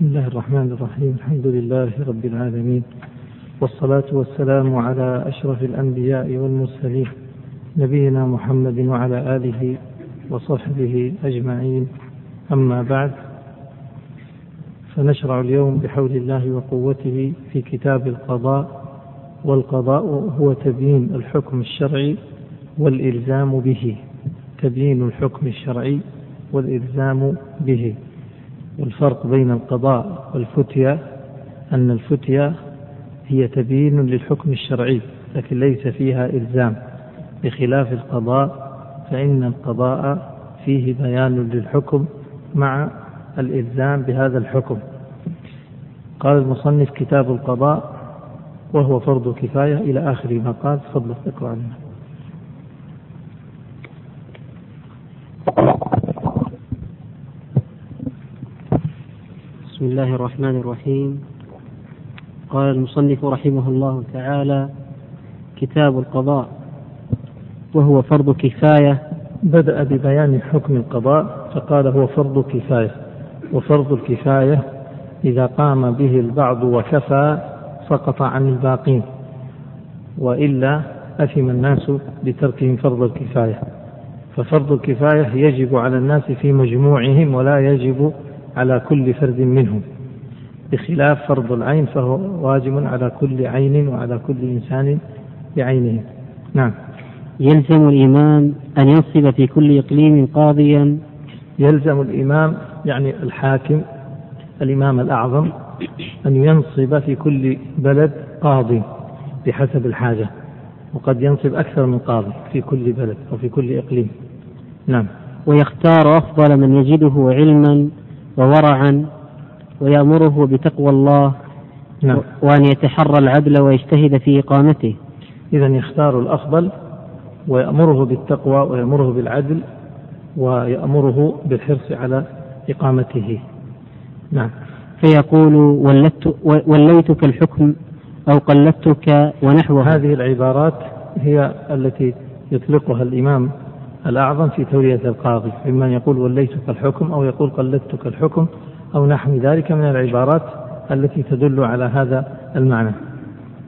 بسم الله الرحمن الرحيم. الحمد لله رب العالمين. والصلاة والسلام على أشرف الأنبياء والمرسلين نبينا محمد وعلى آله وصحبه أجمعين. أما بعد فنشرع اليوم بحول الله وقوته في كتاب القضاء والقضاء هو تبيين الحكم الشرعي والإلزام به. تبيين الحكم الشرعي والإلزام به. والفرق بين القضاء والفتية أن الفتية هي تبيين للحكم الشرعي لكن ليس فيها إلزام. بخلاف القضاء فإن القضاء فيه بيان للحكم مع الإلزام بهذا الحكم. قال المصنف كتاب القضاء وهو فرض كفاية إلى آخر ما قال تفضل اقرأ عنه بسم الله الرحمن الرحيم. قال المصنف رحمه الله تعالى كتاب القضاء وهو فرض كفاية. بدأ ببيان حكم القضاء فقال هو فرض كفاية. وفرض الكفاية إذا قام به البعض وكفى سقط عن الباقين وإلا أثم الناس بتركهم فرض الكفاية. ففرض الكفاية يجب على الناس في مجموعهم ولا يجب على كل فرد منهم. بخلاف فرض العين فهو واجب على كل عين وعلى كل إنسان بعينه. نعم. يلزم الإمام أن ينصب في كل إقليم قاضيا. يلزم الإمام يعني الحاكم الإمام الأعظم أن ينصب في كل بلد قاضي بحسب الحاجة. وقد ينصب أكثر من قاضي في كل بلد أو في كل إقليم. نعم. ويختار أفضل من يجده علما وورعا ويأمره بتقوى الله نعم. وأن يتحرى العدل ويجتهد في إقامته. إذا يختار الأفضل ويأمره بالتقوى ويأمره بالعدل ويأمره بالحرص على إقامته. نعم. فيقول ولت وليتك الحكم أو قلدتك ونحوه. هذه العبارات هي التي يطلقها الإمام الأعظم في تولية القاضي إما أن يقول وليتك الحكم أو يقول قلدتك الحكم أو نحو ذلك من العبارات التي تدل على هذا المعنى.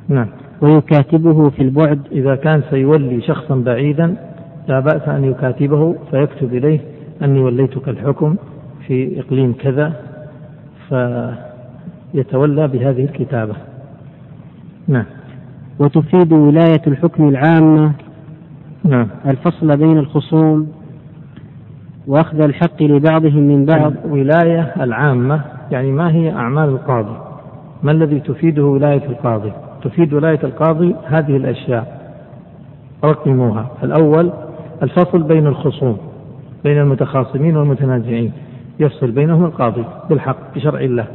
نعم. ويكاتبه في البعد. إذا كان سيولي شخصا بعيدا لا بأس أن يكاتبه فيكتب إليه أني وليتك الحكم في إقليم كذا فيتولى بهذه الكتابة. نعم. وتفيد ولاية الحكم العامة نعم. الفصل بين الخصوم وأخذ الحق لبعضهم من بعض. الولاية العامة يعني ما هي أعمال القاضي؟ ما الذي تفيده ولاية القاضي؟ تفيد ولاية القاضي هذه الأشياء. رقموها. الأول الفصل بين الخصوم بين المتخاصمين والمتنازعين. يفصل بينهم القاضي بالحق بشرع الله.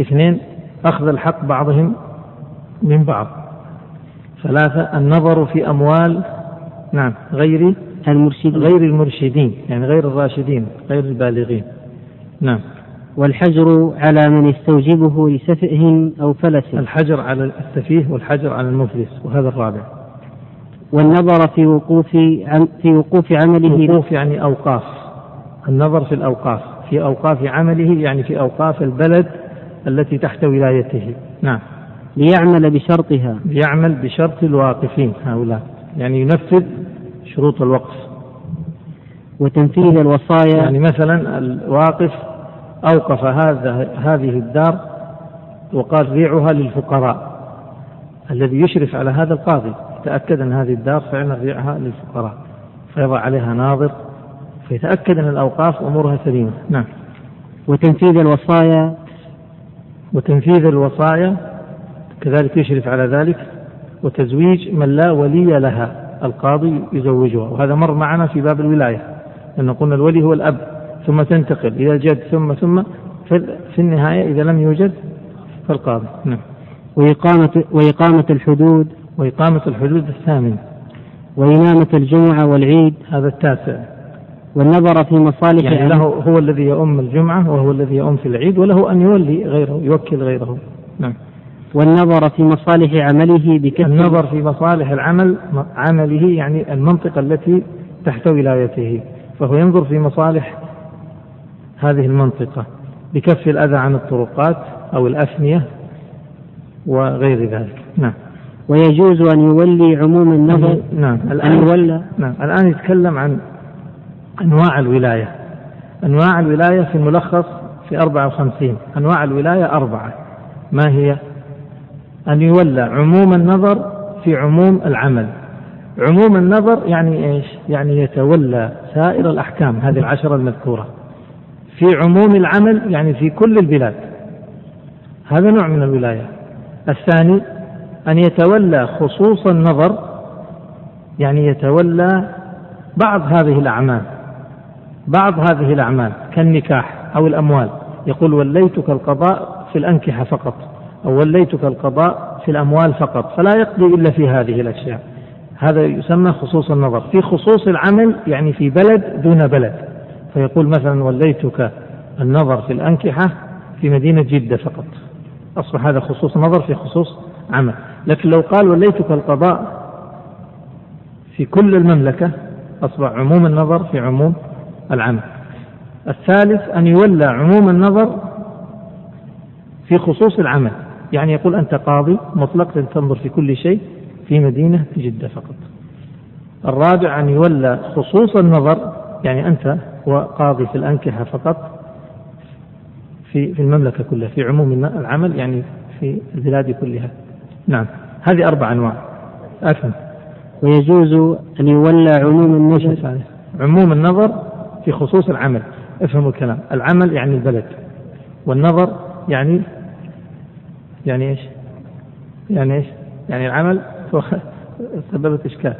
اثنين أخذ الحق بعضهم من بعض. ثلاثة النظر في أموال نعم. غير المرشدين. غير المرشدين يعني غير الراشدين غير البالغين. نعم. والحجر على من يستوجبه لسفه أو فلس الحجر على السفيه والحجر على المفلس وهذا الرابع. والنظر في وقوف في وقوف عمله. وقوف يعني أوقاف. النظر في الأوقاف في أوقاف عمله يعني في أوقاف البلد التي تحت ولايته. نعم. ليعمل بشرطها. يعمل بشرط الواقفين هؤلاء. يعني ينفذ شروط الوقف. وتنفيذ الوصايا. يعني مثلا الواقف أوقف هذا هذه الدار وقال بيعها للفقراء. الذي يشرف على هذا القاضي. يتأكد أن هذه الدار فعلا بيعها للفقراء. فيضع عليها ناظر. فيتأكد أن الأوقاف أمورها سليمة. نعم. وتنفيذ الوصايا. وتنفيذ الوصايا. كذلك يشرف على ذلك. وتزويج من لا ولي لها. القاضي يزوجها. وهذا مر معنا في باب الولاية. أن قلنا الولي هو الأب ثم تنتقل إلى الجد ثم ثم في النهاية إذا لم يوجد فالقاضي. نعم. وإقامة وإقامة الحدود. وإقامة الحدود الثامن وإمامة الجمعة والعيد. هذا التاسع. والنظر في مصالح يعني له هو الذي يؤم الجمعة وهو الذي يؤم في العيد وله أن يولي غيره يوكل غيره. نعم. والنظر في مصالح عمله بكسر النظر في مصالح العمل عمله يعني المنطقة التي تحت ولايته فهو ينظر في مصالح هذه المنطقة بكف الأذى عن الطرقات أو الأفنية وغير ذلك. نعم. ويجوز أن يولي عموم النظر نعم. الآن أن يولى. نعم. الآن يتكلم عن أنواع الولاية. أنواع الولاية في الملخص في 54 أنواع الولاية أربعة. ما هي؟ أن يولى عموم النظر في عموم العمل عموم النظر يعني إيش؟ يعني يتولى سائر الأحكام هذه العشرة المذكورة. في عموم العمل يعني في كل البلاد. هذا نوع من الولاية. الثاني أن يتولى خصوص النظر يعني يتولى بعض هذه الأعمال. بعض هذه الأعمال كالنكاح أو الأموال يقول وليتك القضاء في الأنكحة فقط أو وليتك القضاء في الأموال فقط فلا يقضي إلا في هذه الأشياء. هذا يسمى خصوص النظر. في خصوص العمل يعني في بلد دون بلد. فيقول مثلا وليتك النظر في الأنكحة في مدينة جدة فقط. أصبح هذا خصوص نظر في خصوص عمل. لكن لو قال وليتك القضاء في كل المملكة أصبح عموم النظر في عموم العمل. الثالث أن يولى عموم النظر في خصوص العمل. يعني يقول أنت قاضي مطلق تنظر في كل شيء في مدينة جدة فقط. الرابع أن يولى خصوص النظر يعني أنت هو قاضي في الأنكحة فقط في في المملكة كلها في عموم العمل يعني في البلاد كلها. نعم. هذه أربع أنواع. أفهم. ويجوز أن يولى عموم النظر. عموم النظر في خصوص العمل. افهموا الكلام. العمل يعني البلد. والنظر يعني يعني إيش؟ يعني إيش؟ يعني العمل سببت إشكال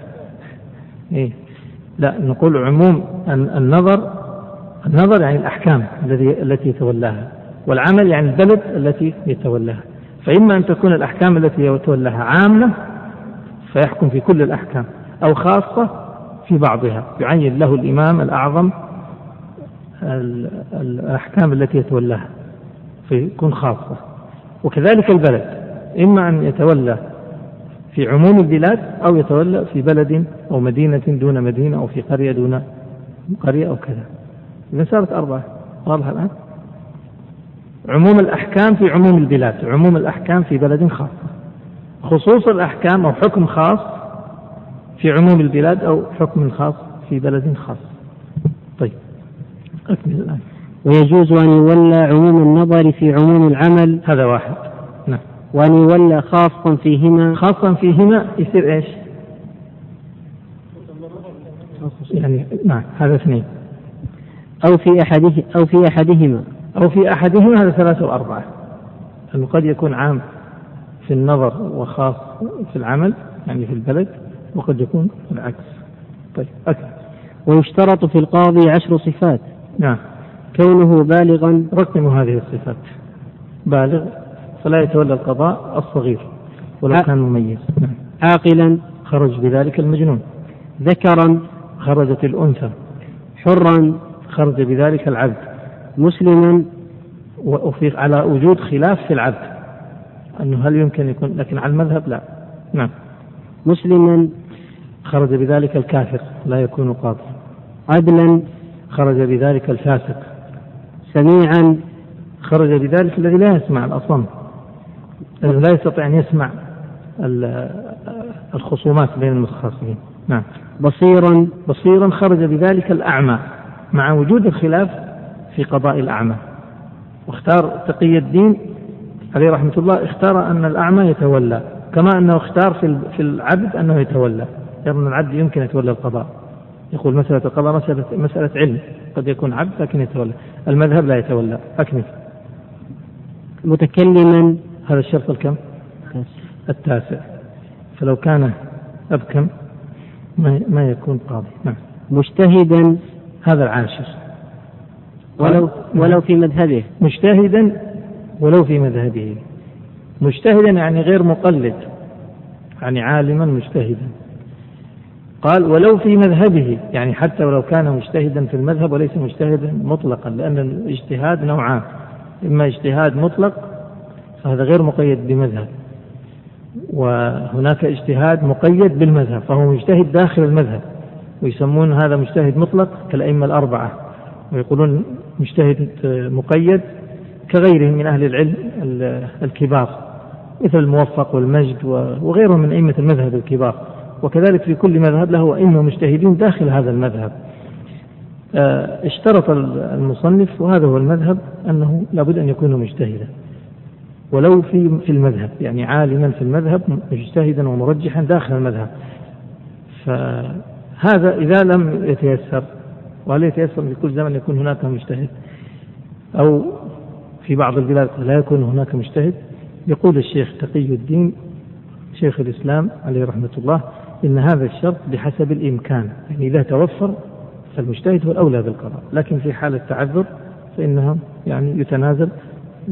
إيه لا نقول عموم النظر النظر يعني الأحكام الذي التي يتولاها والعمل يعني البلد التي يتولاها فإما أن تكون الأحكام التي يتولاها عامة فيحكم في كل الأحكام أو خاصة في بعضها يعين له الإمام الأعظم الأحكام التي يتولاها فيكون خاصة وكذلك البلد. إما أن يتولى في عموم البلاد أو يتولى في بلد أو مدينة دون مدينة أو في قرية دون قرية أو كذا. إذا صارت أربعة. واضح الآن؟ عموم الأحكام في عموم البلاد. عموم الأحكام في بلد خاص. خصوص الأحكام أو حكم خاص في عموم البلاد أو حكم خاص في بلد خاص. طيب أكمل الآن. ويجوز أن يولى عموم النظر في عموم العمل. هذا واحد. وأن يولى خاصا فيهما. خاصا فيهما يصير إيش؟ يعني نعم هذا اثنين. أو في أحده أو في أحدهما. أو في أحدهما هذا ثلاثة وأربعة. لأنه قد يكون عام في النظر وخاص في العمل يعني في البلد وقد يكون العكس. طيب أكثر. ويشترط في القاضي عشر صفات. نعم. كونه بالغا رقموا هذه الصفات. بالغ فلا يتولى القضاء الصغير ولو كان مميز. نعم. عاقلا. خرج بذلك المجنون. ذكرا. خرجت الأنثى. حرا. خرج بذلك العبد. مسلما. وفي على وجود خلاف في العبد. أنه هل يمكن يكون لكن على المذهب لا. نعم. مسلما. خرج بذلك الكافر لا يكون قاضي عدلا. خرج بذلك الفاسق سميعا خرج بذلك الذي لا يسمع الأصم الذي لا يستطيع أن يسمع الخصومات بين المتخاصمين. نعم. بصيرا بصيرا خرج بذلك الأعمى مع وجود الخلاف في قضاء الأعمى. واختار تقي الدين عليه رحمة الله اختار أن الأعمى يتولى كما أنه اختار في العبد أنه يتولى يرى أن العبد يمكن يتولى القضاء. يقول مسألة القضاء مسألة مسألة علم. قد يكون عبد لكن يتولى. المذهب لا يتولى. أكمل. متكلما. هذا الشرط الكم؟ التاسع. فلو كان أبكم ما ما يكون قاضي. نعم. مجتهدا. هذا العاشر. ولو ولو في مذهبه. مجتهدا ولو في مذهبه. مجتهدا يعني غير مقلد. يعني عالما مجتهدا. قال ولو في مذهبه يعني حتى ولو كان مجتهدا في المذهب وليس مجتهدا مطلقا لأن الاجتهاد نوعان إما اجتهاد مطلق فهذا غير مقيد بمذهب وهناك اجتهاد مقيد بالمذهب فهو مجتهد داخل المذهب ويسمون هذا مجتهد مطلق كالأئمة الأربعة ويقولون مجتهد مقيد كغيرهم من أهل العلم الكبار مثل الموفق والمجد وغيرهم من أئمة المذهب الكبار. وكذلك في كل مذهب له أئمة مجتهدين داخل هذا المذهب. آه، اشترط المصنف وهذا هو المذهب أنه لابد أن يكون مجتهدا. ولو في في المذهب يعني عالما في المذهب مجتهدا ومرجحا داخل المذهب. فهذا إذا لم يتيسر وهل يتيسر في كل زمن يكون هناك مجتهد؟ أو في بعض البلاد لا يكون هناك مجتهد؟ يقول الشيخ تقي الدين شيخ الإسلام عليه رحمة الله إن هذا الشرط بحسب الإمكان يعني إذا توفر فالمجتهد هو الأولى بالقضاء لكن في حالة تعذر فإنه يعني يتنازل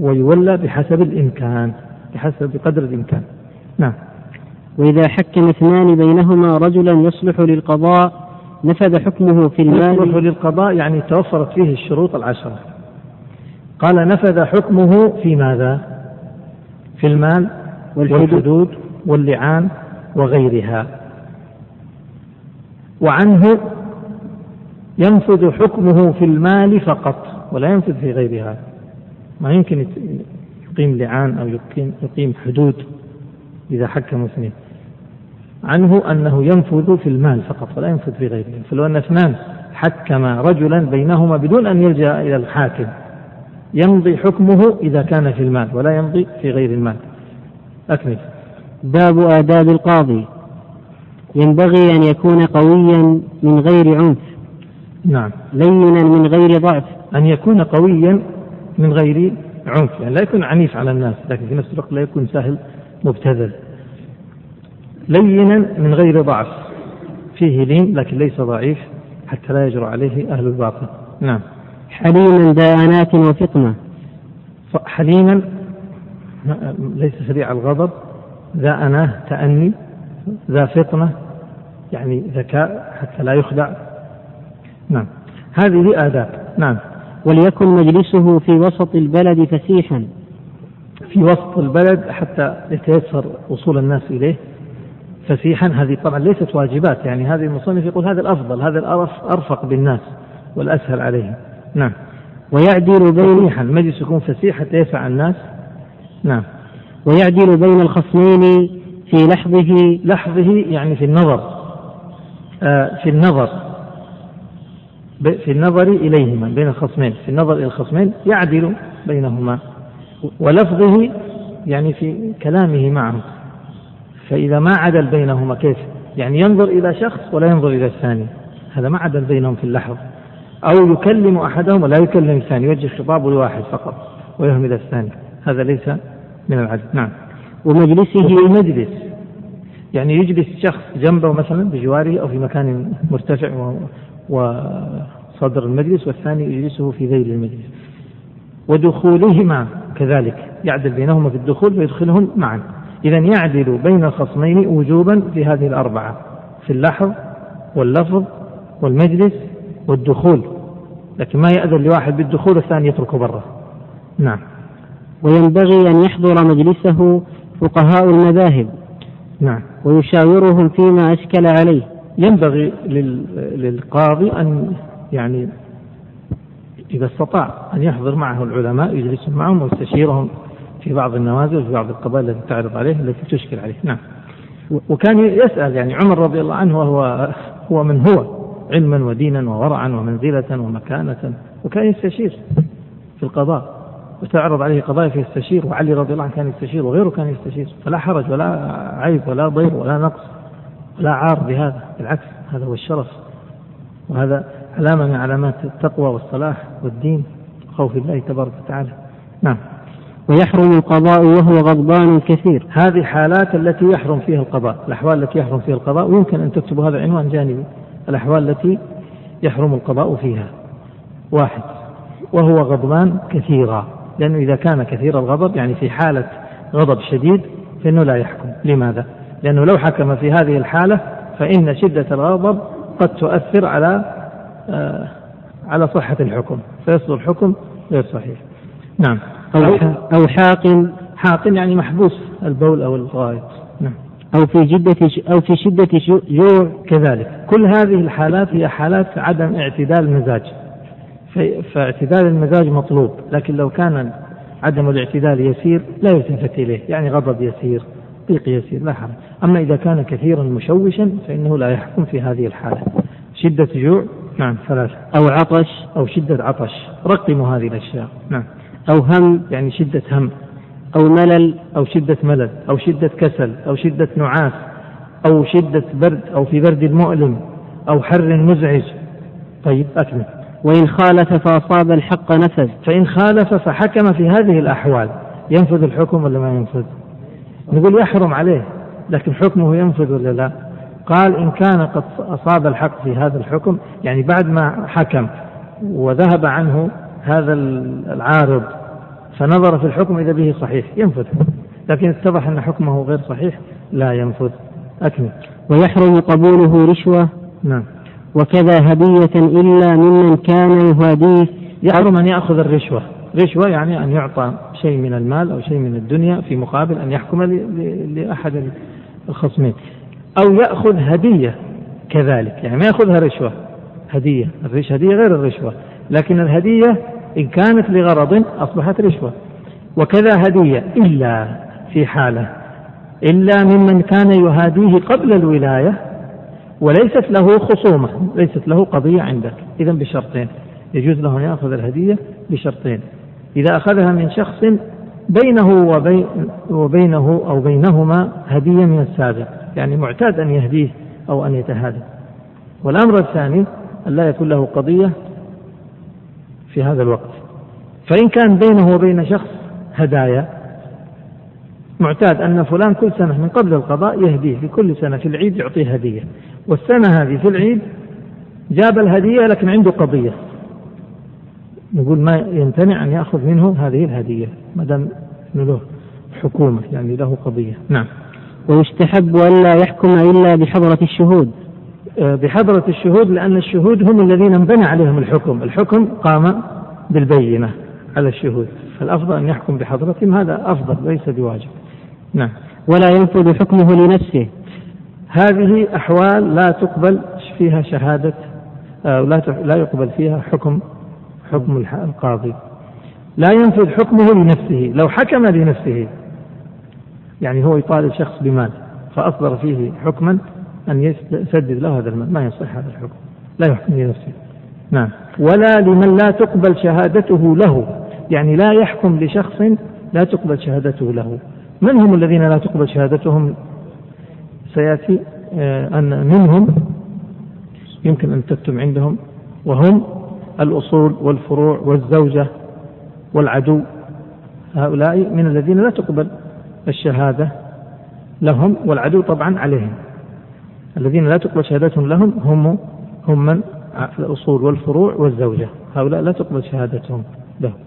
ويولى بحسب الإمكان بحسب بقدر الإمكان. نعم. وإذا حكم اثنان بينهما رجلا يصلح للقضاء نفذ حكمه في المال. يصلح للقضاء يعني توفرت فيه الشروط العشرة. قال نفذ حكمه في ماذا؟ في المال والحدود واللعان وغيرها. وعنه ينفذ حكمه في المال فقط ولا ينفذ في غيرها ما يمكن يقيم لعان أو يقيم, يقيم حدود إذا حكم اثنين عنه أنه ينفذ في المال فقط ولا ينفذ في غيره. فلو أن اثنان حكم رجلا بينهما بدون أن يلجأ إلى الحاكم يمضي حكمه إذا كان في المال ولا يمضي في غير المال. أكمل. باب آداب القاضي. ينبغي أن يكون قويا من غير عنف. نعم. لينا من غير ضعف. أن يكون قويا من غير عنف. يعني لا يكون عنيف على الناس لكن في نفس الوقت لا يكون سهل مبتذل. لينا من غير ضعف. فيه لين لكن ليس ضعيف حتى لا يجرؤ عليه أهل الباطل. نعم. حليما ذا أنات وفطنة. حليما ليس سريع الغضب. ذا أناة تأني. ذا فطنة يعني ذكاء حتى لا يخدع. نعم. هذه آداب. نعم. وليكن مجلسه في وسط البلد فسيحا. في وسط البلد حتى يتيسر وصول الناس إليه فسيحا. هذه طبعا ليست واجبات. يعني هذه المصنف يقول هذا الأفضل هذا الأرفق بالناس والأسهل عليهم. نعم. ويعدل بين فسيحا المجلس يكون فسيح حتى يسع الناس. نعم. ويعدل بين الخصمين في لحظه لحظه يعني في النظر. في النظر. في النظر إليهما بين الخصمين. في النظر إلى الخصمين يعدل بينهما. ولفظه يعني في كلامه معهم فإذا ما عدل بينهما كيف؟ يعني ينظر إلى شخص ولا ينظر إلى الثاني. هذا ما عدل بينهم في اللحظة أو يكلم أحدهم ولا يكلم الثاني يوجه خطابه لواحد فقط ويهمل الثاني. هذا ليس من العدل. نعم. ومجلسه وفي المجلس. يعني يجلس شخص جنبه مثلا بجواره أو في مكان مرتفع وصدر المجلس والثاني يجلسه في ذيل المجلس. ودخولهما كذلك يعدل بينهما في الدخول ويدخلهم معا. إذا يعدل بين الخصمين وجوبا في هذه الأربعة في اللحظ واللفظ والمجلس والدخول. لكن ما يأذن لواحد بالدخول والثاني يتركه برا. نعم. وينبغي أن يحضر مجلسه فقهاء المذاهب. نعم. ويشاورهم فيما أشكل عليه. ينبغي للقاضي أن يعني إذا استطاع أن يحضر معه العلماء يجلس معهم ويستشيرهم في بعض النوازل وفي بعض القضايا التي تعرض عليه التي تشكل عليه. نعم. وكان يسأل يعني عمر رضي الله عنه وهو هو من هو علما ودينا وورعا ومنزلة ومكانة وكان يستشير في القضاء. وتعرض عليه قضايا فيستشير وعلي رضي الله عنه كان يستشير وغيره كان يستشير. فلا حرج ولا عيب ولا ضير ولا نقص ولا عار بهذا بالعكس هذا هو الشرف. وهذا علامة من علامات التقوى والصلاح والدين خوف الله تبارك وتعالى. نعم. ويحرم القضاء وهو غضبان كثير. هذه حالات التي يحرم فيها القضاء الأحوال التي يحرم فيها القضاء ويمكن أن تكتب هذا عنوان جانبي. الأحوال التي يحرم القضاء فيها. واحد. وهو غضبان كثيرا. لأنه إذا كان كثير الغضب يعني في حالة غضب شديد فإنه لا يحكم. لماذا؟ لأنه لو حكم في هذه الحالة فإن شدة الغضب قد تؤثر على آه على صحة الحكم فيصدر الحكم غير صحيح. نعم. أو, أو حاق حاق يعني محبوس البول أو الغائط. نعم. أو في جدة أو في شدة جوع. كذلك. كل هذه الحالات هي حالات عدم اعتدال المزاج فاعتدال المزاج مطلوب لكن لو كان عدم الاعتدال يسير لا يلتفت إليه يعني غضب يسير ضيق يسير لا حرج. أما إذا كان كثيرا مشوشا فإنه لا يحكم في هذه الحالة. شدة جوع؟ نعم ثلاثة. أو عطش؟ أو شدة عطش. رقموا هذه الأشياء. نعم. أو هم؟ يعني شدة هم. أو ملل؟ أو شدة ملل. أو شدة كسل. أو شدة نعاس. أو شدة برد. أو في برد مؤلم. أو حر مزعج. طيب أكمل. وإن خالف فأصاب الحق نفذ فإن خالف فحكم في هذه الأحوال. ينفذ الحكم ولا ما ينفذ؟ نقول يحرم عليه لكن حكمه ينفذ ولا لا؟ قال إن كان قد أصاب الحق في هذا الحكم يعني بعد ما حكم وذهب عنه هذا العارض فنظر في الحكم إذا به صحيح ينفذ. لكن اتضح أن حكمه غير صحيح لا ينفذ. أكمل. ويحرم قبوله رشوة. نعم. وكذا هدية إلا ممن كان يهاديه يحرم أن يأخذ الرشوة. رشوة يعني أن يعطى شيء من المال أو شيء من الدنيا في مقابل أن يحكم لأحد الخصمين. أو يأخذ هدية كذلك. يعني ما يأخذها رشوة. هدية. الرش هدية غير الرشوة. لكن الهدية إن كانت لغرض أصبحت رشوة. وكذا هدية إلا في حالة إلا ممن كان يهاديه قبل الولاية وليست له خصومة ليست له قضية عندك. إذا بشرطين. يجوز له أن يأخذ الهدية بشرطين. إذا أخذها من شخص بينه وبين وبينه أو بينهما هدية من السابق يعني معتاد أن يهديه أو أن يتهادى. والأمر الثاني أن لا يكون له قضية في هذا الوقت. فإن كان بينه وبين شخص هدايا معتاد أن فلان كل سنة من قبل القضاء يهديه في كل سنة في العيد يعطيه هدية. والسنة هذه في العيد جاب الهدية لكن عنده قضية. نقول ما يمتنع أن يأخذ منه هذه الهدية ما دام له حكومة يعني له قضية. نعم. ويستحب ألا يحكم إلا بحضرة الشهود. آه، بحضرة الشهود لأن الشهود هم الذين انبنى عليهم الحكم. الحكم قام بالبينة على الشهود. فالأفضل أن يحكم بحضرتهم هذا أفضل ليس بواجب. نعم. ولا ينفذ حكمه لنفسه. هذه أحوال لا تقبل فيها شهادة آه، لا لا يقبل فيها حكم حكم القاضي. لا ينفذ حكمه لنفسه لو حكم لنفسه. يعني هو يطالب شخص بمال فأصدر فيه حكما أن يسدد له هذا المال. ما يصح هذا الحكم لا يحكم لنفسه. نعم. ولا لمن لا تقبل شهادته له. يعني لا يحكم لشخص لا تقبل شهادته له. من هم الذين لا تقبل شهادتهم؟ سيأتي آه، أن منهم يمكن أن تكتب عندهم وهم الأصول والفروع والزوجة والعدو. هؤلاء من الذين لا تقبل الشهادة لهم والعدو طبعا عليهم. الذين لا تقبل شهادتهم لهم هم هم من؟ الأصول والفروع والزوجة. هؤلاء لا تقبل شهادتهم لهم.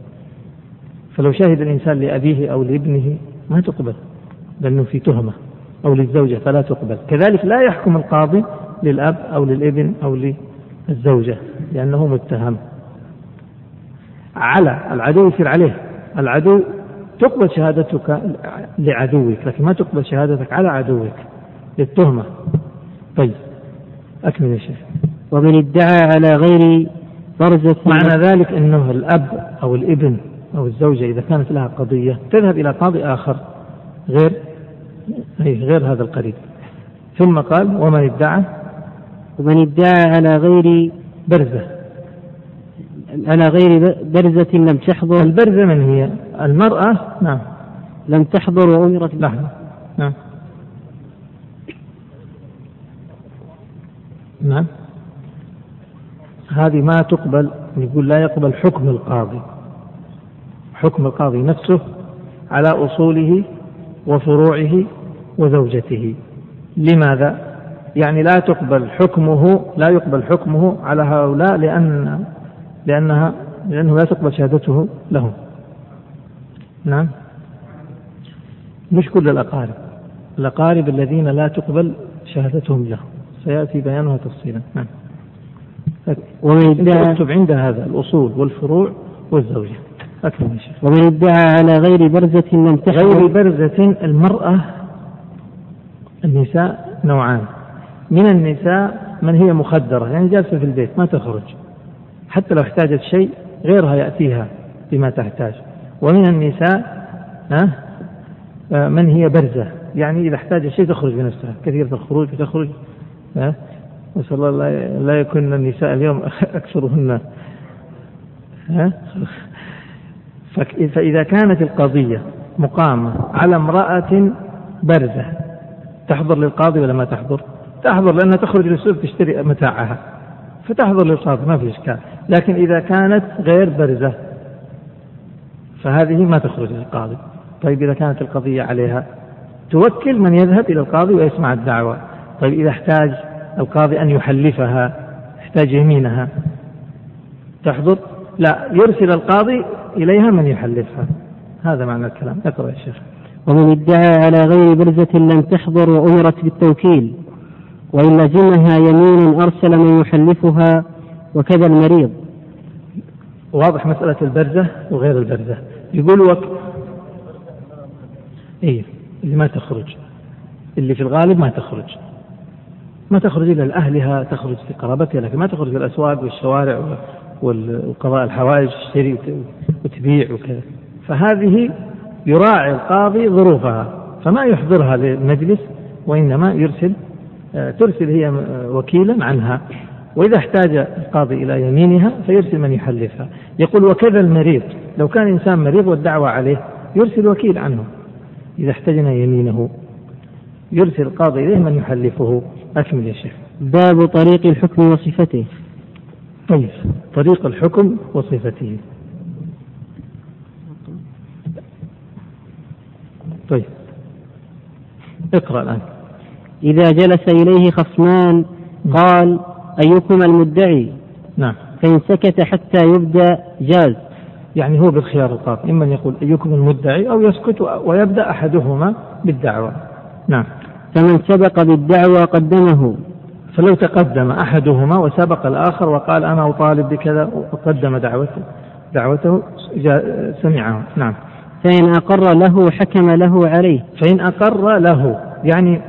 فلو شهد الإنسان لأبيه أو لابنه ما تقبل لأنه في تهمة أو للزوجة فلا تقبل. كذلك لا يحكم القاضي للأب أو للابن أو للزوجة لأنه متهم. على العدو يصير عليه. العدو تقبل شهادتك لعدوك لكن ما تقبل شهادتك على عدوك للتهمة. طيب أكمل يا شيخ. ومن ادعى على غير برزة معنى ذلك أنه الأب أو الابن أو الزوجة إذا كانت لها قضية تذهب إلى قاضي آخر غير أي غير هذا القريب. ثم قال ومن ادعى؟ ومن ادعى على غير برزة. على غير برزة لم تحضر. البرزة من هي؟ المرأة؟ نعم. لم تحضر وأمرت لحظة نعم. نعم. هذه ما تقبل يقول لا يقبل حكم القاضي. حكم القاضي نفسه على أصوله وفروعه وزوجته. لماذا؟ يعني لا تقبل حكمه لا يقبل حكمه على هؤلاء لأن لأنها لأنه لا تقبل شهادته لهم. نعم. مش كل الأقارب. الأقارب الذين لا تقبل شهادتهم لهم. سيأتي بيانها تفصيلا. نعم. ومن اكتب عند هذا الأصول والفروع والزوجة. أكمل ومن ادعى على غير برزة لم تحضر غير برزة المرأة النساء نوعان. من النساء من هي مخدرة يعني جالسة في البيت ما تخرج. حتى لو احتاجت شيء غيرها يأتيها بما تحتاج. ومن النساء ها؟ من هي برزة يعني إذا احتاج شيء تخرج بنفسها. كثيرة الخروج تخرج ها؟ نسأل الله لا يكون النساء اليوم أكثرهن ها؟ فإذا كانت القضية مقامة على امرأة برزة تحضر للقاضي ولا ما تحضر؟ تحضر لأنها تخرج للسوق تشتري متاعها. فتحضر للقاضي ما في إشكال. لكن إذا كانت غير برزة فهذه ما تخرج للقاضي. طيب إذا كانت القضية عليها توكل من يذهب إلى القاضي ويسمع الدعوة. طيب إذا احتاج القاضي أن يحلفها احتاج يمينها تحضر؟ لا يرسل القاضي إليها من يحلفها. هذا معنى الكلام. اقرأ يا شيخ. ومن ادعى على غير برزة لم تحضر وأمرت بالتوكيل وإن لزمها يمين أرسل من يحلفها وكذا المريض. واضح مسألة البرزة وغير البرزة. يقول وك إيه اللي ما تخرج. اللي في الغالب ما تخرج. ما تخرج إلى لأهلها تخرج في قرابتها لكن ما تخرج في الأسواق والشوارع وقضاء الحوائج تشتري وتبيع وكذا. فهذه يراعي القاضي ظروفها فما يحضرها للمجلس وإنما يرسل آه، ترسل هي آه، وكيلا عنها. وإذا احتاج القاضي إلى يمينها فيرسل من يحلفها. يقول وكذا المريض. لو كان إنسان مريض والدعوة عليه يرسل وكيل عنه. إذا احتجنا يمينه يرسل القاضي إليه من يحلفه. أكمل يا شيخ. باب طريق الحكم وصفته. طيب طريق الحكم وصفته. طيب. اقرأ الآن. إذا جلس إليه خصمان قال أيكم المدعي؟ نعم. فإن سكت حتى يبدأ جاز. يعني هو بالخيار القاضي إما أن يقول أيكم المدعي؟ أو يسكت ويبدأ أحدهما بالدعوة. نعم. فمن سبق بالدعوة قدمه. فلو تقدم أحدهما وسبق الآخر وقال أنا أطالب بكذا وقدم دعوته دعوته سمعه. نعم. فإن أقر له حكم له عليه. فإن أقر له يعني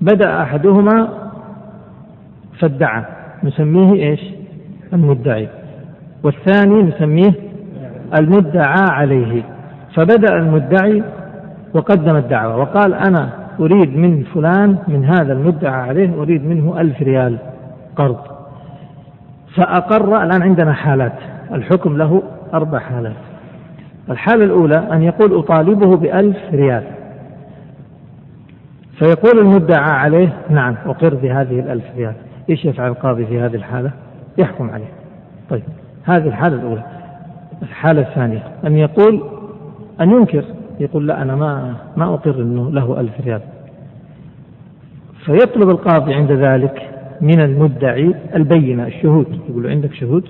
بدأ أحدهما فادعى. نسميه إيش؟ المدعي. والثاني نسميه المدعى عليه. فبدأ المدعي وقدم الدعوة. وقال أنا أريد من فلان من هذا المدعى عليه أريد منه ألف ريال قرض. فأقر الآن عندنا حالات. الحكم له أربع حالات. الحالة الأولى أن يقول أطالبه بألف ريال. فيقول المدعى عليه نعم أقر بهذه الألف ريال. إيش يفعل القاضي في هذه الحالة؟ يحكم عليه. طيب هذه الحالة الأولى. الحالة الثانية أن يقول أن ينكر يقول لا أنا ما ما أقر أنه له ألف ريال. فيطلب القاضي عند ذلك من المدعي البينة الشهود. يقول عندك شهود؟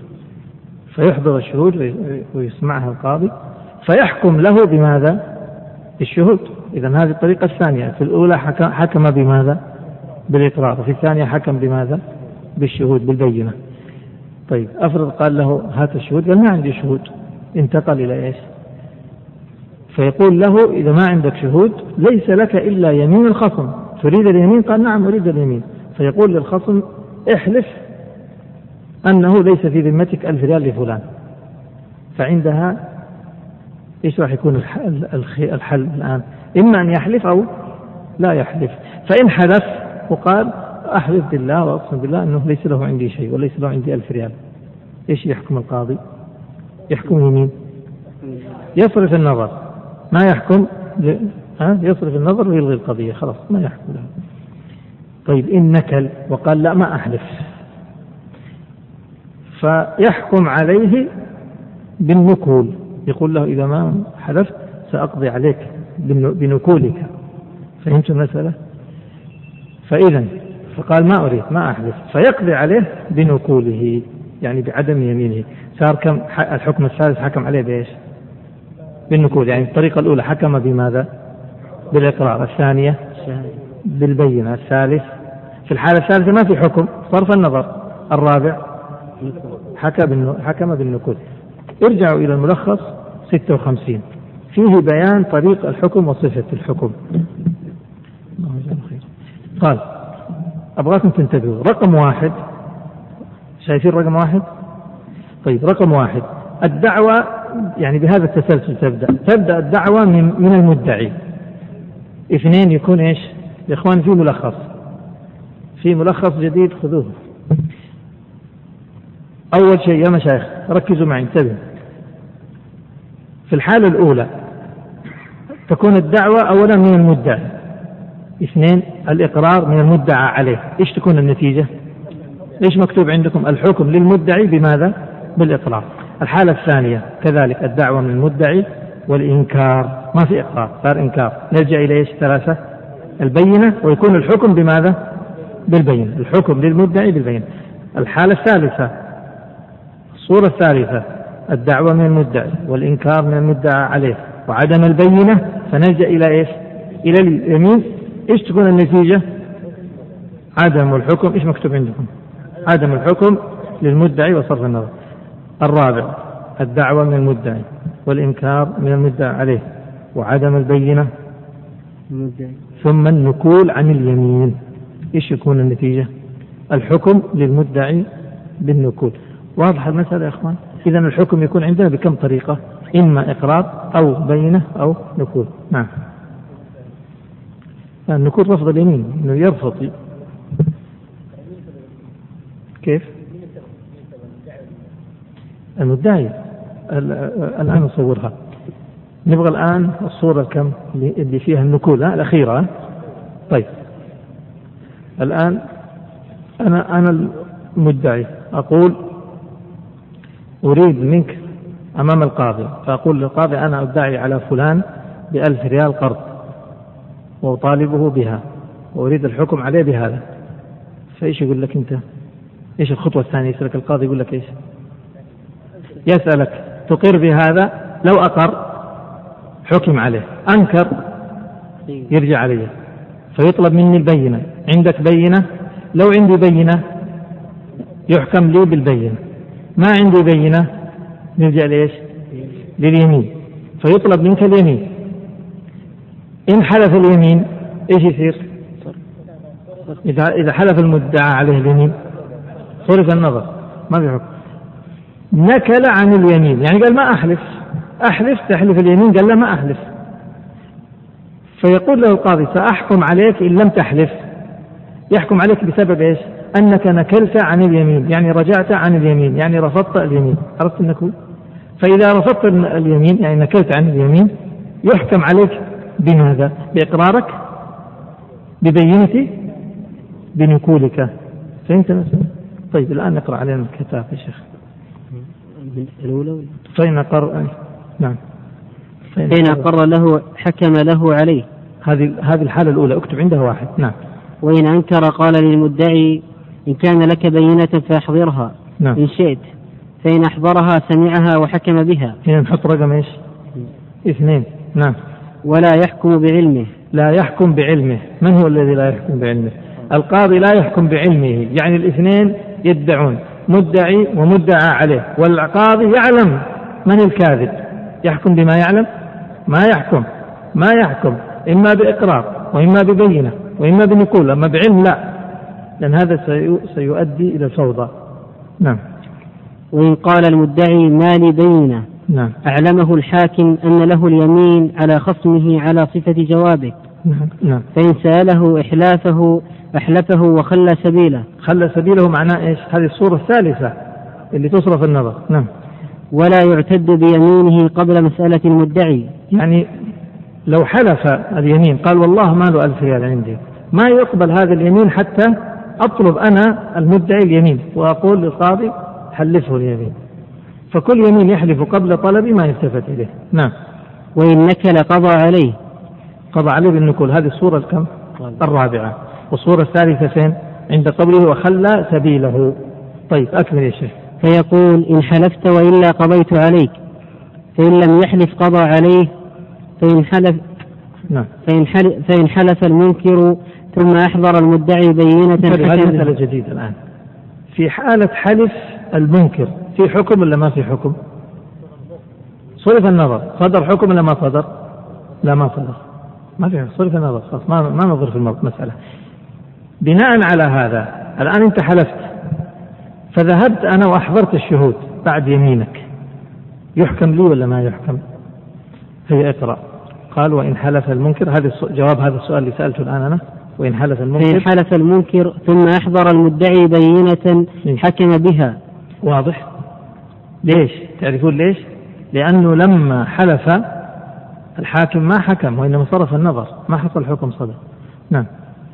فيحضر الشهود ويسمعها القاضي. فيحكم له بماذا؟ بالشهود إذا هذه الطريقة الثانية في الأولى حكم بماذا؟ بالإقرار وفي الثانية حكم بماذا؟ بالشهود بالبينة طيب أفرض قال له هات الشهود قال ما عندي شهود انتقل إلى إيش؟ فيقول له إذا ما عندك شهود ليس لك إلا يمين الخصم تريد اليمين؟ قال نعم أريد اليمين فيقول للخصم احلف أنه ليس في ذمتك ألف ريال لفلان فعندها إيش راح يكون الحل, الآن؟ إما أن يحلف أو لا يحلف. فإن حلف وقال أحلف بالله وأقسم بالله أنه ليس له عندي شيء وليس له عندي ألف ريال. إيش يحكم القاضي؟ يحكم يمين. يصرف النظر. ما يحكم ها؟ يصرف النظر ويلغي القضية. خلاص ما يحكم له. طيب إن نكل وقال لا ما أحلف. فيحكم عليه بالنكول. يقول له إذا ما حلفت سأقضي عليك بنكولك فهمت المسألة؟ فإذا فقال ما أريد ما أحلف فيقضي عليه بنقوله يعني بعدم يمينه. صار كم الحكم الثالث حكم عليه بإيش؟ بالنقول. يعني الطريقة الأولى حكم بماذا؟ بالإقرار. الثانية بالبينة. الثالث في الحالة الثالثة ما في حكم. صرف النظر. الرابع حكم بالنقول. ارجعوا إلى الملخص 56 فيه بيان طريق الحكم وصفة الحكم. قال أبغاكم تنتبهوا رقم واحد. شايفين رقم واحد؟ طيب رقم واحد. الدعوة يعني بهذا التسلسل تبدأ. تبدأ الدعوة من, من المدعي. اثنين يكون إيش؟ يا إخوان في ملخص. في ملخص جديد خذوه. أول شيء يا مشايخ ركزوا معي انتبهوا في الحالة الأولى تكون الدعوة أولا من المدعي اثنين الإقرار من المدعى عليه. إيش تكون النتيجة؟ إيش مكتوب عندكم؟ الحكم للمدعي بماذا؟ بالإقرار. الحالة الثانية كذلك الدعوة من المدعي والإنكار. ما في إقرار صار إنكار. نرجع إلى إيش؟ ثلاثة البينة ويكون الحكم بماذا؟ بالبينة. الحكم للمدعي بالبينة. الحالة الثالثة الصورة الثالثة الدعوة من المدعي والإنكار من المدعى عليه وعدم البينة فنلجأ إلى إيش؟ إلى اليمين. إيش تكون النتيجة؟ عدم الحكم. إيش مكتوب عندكم؟ عدم الحكم للمدعي وصرف النظر. الرابع الدعوة من المدعي والإنكار من المدعى عليه وعدم البينة. ثم النكول عن اليمين. إيش يكون النتيجة؟ الحكم للمدعي بالنكول واضحة المسألة يا إخوان؟ إذا الحكم يكون عندنا بكم طريقة؟ إما إقرار أو بينة أو نكول نعم. النكول رفض اليمين إنه يرفض. كيف؟ المدعي. الآن نصورها. نبغى الآن الصورة الكم اللي فيها النكول الأخيرة. طيب. الآن أنا أنا المدعي. أقول أريد منك أمام القاضي فأقول للقاضي أنا أدعي على فلان بألف ريال قرض وأطالبه بها وأريد الحكم عليه بهذا. فإيش يقول لك أنت؟ إيش الخطوة الثانية؟ يسألك القاضي يقول لك إيش؟ يسألك تقر بهذا لو أقر حكم عليه أنكر يرجع عليه. فيطلب مني البينة عندك بينة؟ لو عندي بينة يحكم لي بالبينة. ما عندي بينة؟ نرجع ليش لليمين. فيطلب منك اليمين. إن حلف اليمين إيش يصير؟ إذا إذا حلف المدعى عليه اليمين صرف النظر ما في حكم. نكل عن اليمين. يعني قال ما أحلف. أحلف تحلف اليمين قال لا ما أحلف. فيقول له القاضي سأحكم عليك إن لم تحلف. يحكم عليك بسبب إيش؟ أنك نكلت عن اليمين يعني رجعت عن اليمين يعني رفضت اليمين عرفت النكول فإذا رفضت اليمين يعني نكلت عن اليمين يحكم عليك بماذا؟ بإقرارك؟ ببينة؟ بنكولك فهمت طيب الآن نقرأ علينا الكتاب يا شيخ. الأولى؟ فإن قر؟ نعم. فإن أقر له حكم له عليه. هذه هذه الحالة الأولى اكتب عندها واحد. نعم. وإن أنكر قال للمدعي إن كان لك بينة فأحضرها. نعم. إن شئت. فإن أحضرها سمعها وحكم بها. هنا نحط رقم إيش؟ اثنين. نعم. ولا يحكم بعلمه. لا يحكم بعلمه. من هو الذي لا يحكم بعلمه؟ القاضي لا يحكم بعلمه. يعني الاثنين يدعون. مدعي ومدعى عليه. والقاضي يعلم من الكاذب. يحكم بما يعلم؟ ما يحكم. ما يحكم. إما بإقرار وإما ببينة وإما بنقول. أما بعلم لا. لأن هذا سيؤدي إلى الفوضى. نعم. وإن قال المدعي ما لي بينة. نعم. أعلمه الحاكم أن له اليمين على خصمه على صفة جوابه. نعم. نعم. فإن سأله إحلافه أحلفه وخلى سبيله. خلى سبيله معناه إيش؟ هذه الصورة الثالثة اللي تصرف النظر. نعم. ولا يعتد بيمينه قبل مسألة المدعي. يعني لو حلف اليمين قال والله ما له ألف ريال عندي. ما يقبل هذا اليمين حتى أطلب أنا المدعي اليمين وأقول للقاضي حلفه اليمين. فكل يمين يحلف قبل طلبي ما يلتفت إليه. نعم. وإن نكل قضى عليه. قضى عليه بالنكول هذه الصورة الكم؟ الرابعة. والصورة الثالثة فين؟ عند قبله وخلى سبيله. طيب أكمل يا شيخ. فيقول إن حلفت وإلا قضيت عليك. فإن لم يحلف قضى عليه. فإن حلف نعم. فإن حلف, فإن حلف المنكر ثم أحضر المدعي بينة هذه مسألة جديدة الآن. في حالة حلف المنكر في حكم ولا ما في حكم؟ صرف النظر. صدر حكم ولا ما صدر؟ لا ما صدر. ما في صرف النظر خلاص ما ما نظر في المسألة بناء على هذا الآن أنت حلفت. فذهبت أنا وأحضرت الشهود بعد يمينك. يحكم لي ولا ما يحكم؟ هي اقرأ. قال وإن حلف المنكر. هذا جواب هذا السؤال اللي سألته الآن أنا. وإن حلف المنكر فإن حلف المنكر ثم أحضر المدعي بينة حكم بها. واضح؟ ليش؟ تعرفون ليش؟ لأنه لما حلف الحاكم ما حكم وإنما صرف النظر. ما حصل حكم صدر. نعم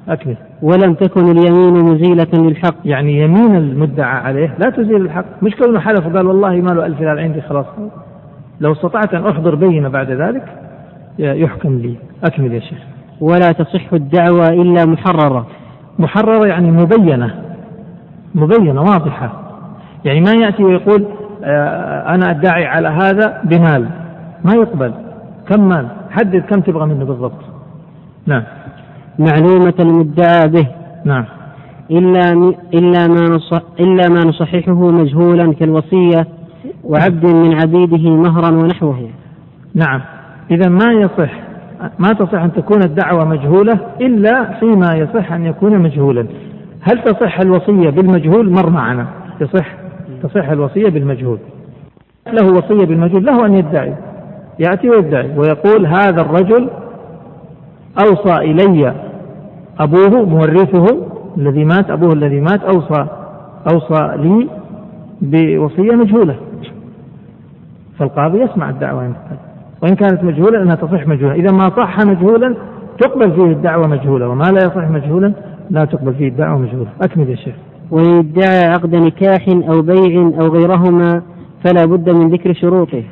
أكمل. ولم تكن اليمين مزيلة للحق. يعني يمين المدعى عليه لا تزيل الحق. مش كونه حلف وقال والله ما له ألف ريال عندي خلاص. لو استطعت أن أحضر بينة بعد ذلك يحكم لي. أكمل يا شيخ. ولا تصح الدعوة إلا محررة. محررة يعني مبينة. مبينة واضحة. يعني ما يأتي ويقول آه، أنا أدعي على هذا بمال. ما يقبل. كم مال؟ حدد كم تبغى منه بالضبط. نعم. معلومة المدعى به. نعم. إلا إلا ما نصح إلا ما نصححه مجهولا كالوصية وعبد من عبيده مهرا ونحوه. نعم، إذا ما يصح ما تصح أن تكون الدعوة مجهولة إلا فيما يصح أن يكون مجهولا. هل تصح الوصية بالمجهول؟ مر معنا، يصح تصح الوصية بالمجهول. له وصية بالمجهول له أن يدعي يأتي ويدعي ويقول هذا الرجل أوصى إلي أبوه مورثه الذي مات أبوه الذي مات أوصى أوصى لي بوصية مجهولة فالقاضي يسمع الدعوة عند وإن كانت مجهولة أنها تصح مجهولة. إذا ما صح مجهولا تقبل فيه الدعوة مجهولة وما لا يصح مجهولا لا تقبل فيه الدعوة مجهولة. أكمل يا شيخ. وإن ادعى عقد نكاح أو بيع أو غيرهما فلا بد من ذكر شروطه.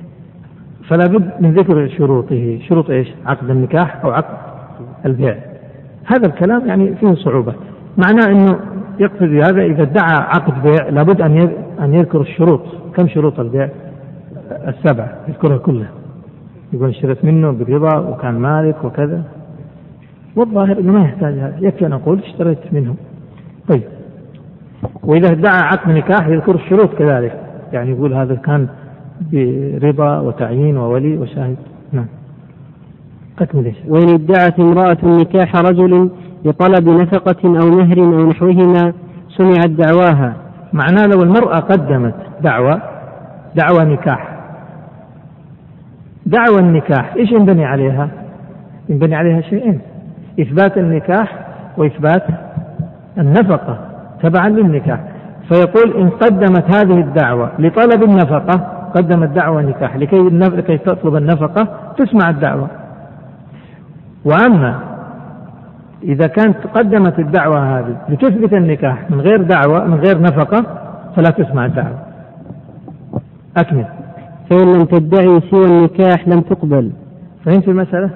فلا بد من ذكر شروطه. شروط إيش؟ عقد النكاح أو عقد البيع. هذا الكلام يعني فيه صعوبة. معناه إنه يقتضي هذا إذا ادعى عقد بيع لابد أن أن يذكر الشروط. كم شروط البيع؟ السبعة يذكرها كلها. يقول اشتريت منه برضا وكان مالك وكذا. والظاهر إنه ما يحتاج هذا. يكفي أن أقول اشتريت منه. طيب. وإذا ادعى عقد نكاح يذكر الشروط كذلك. يعني يقول هذا كان برضا وتعيين وولي وشاهد. نعم. أكمل وإن ادعت امرأة نكاح رجل بطلب نفقة أو مهر أو نحوهما سمعت دعواها. معناه لو المرأة قدمت دعوة دعوة نكاح دعوة النكاح. إيش ينبني عليها؟ ينبني عليها شيئين. إثبات النكاح وإثبات النفقة تبعا للنكاح. فيقول إن قدمت هذه الدعوة لطلب النفقة قدمت دعوة نكاح لكي لكي تطلب النفقة تسمع الدعوة. وأما إذا كانت قدمت الدعوة هذه لتثبت النكاح من غير دعوة من غير نفقة فلا تسمع الدعوة. أكمل. فإن لم تدعي سوى النكاح لم تقبل. فهمت المسألة؟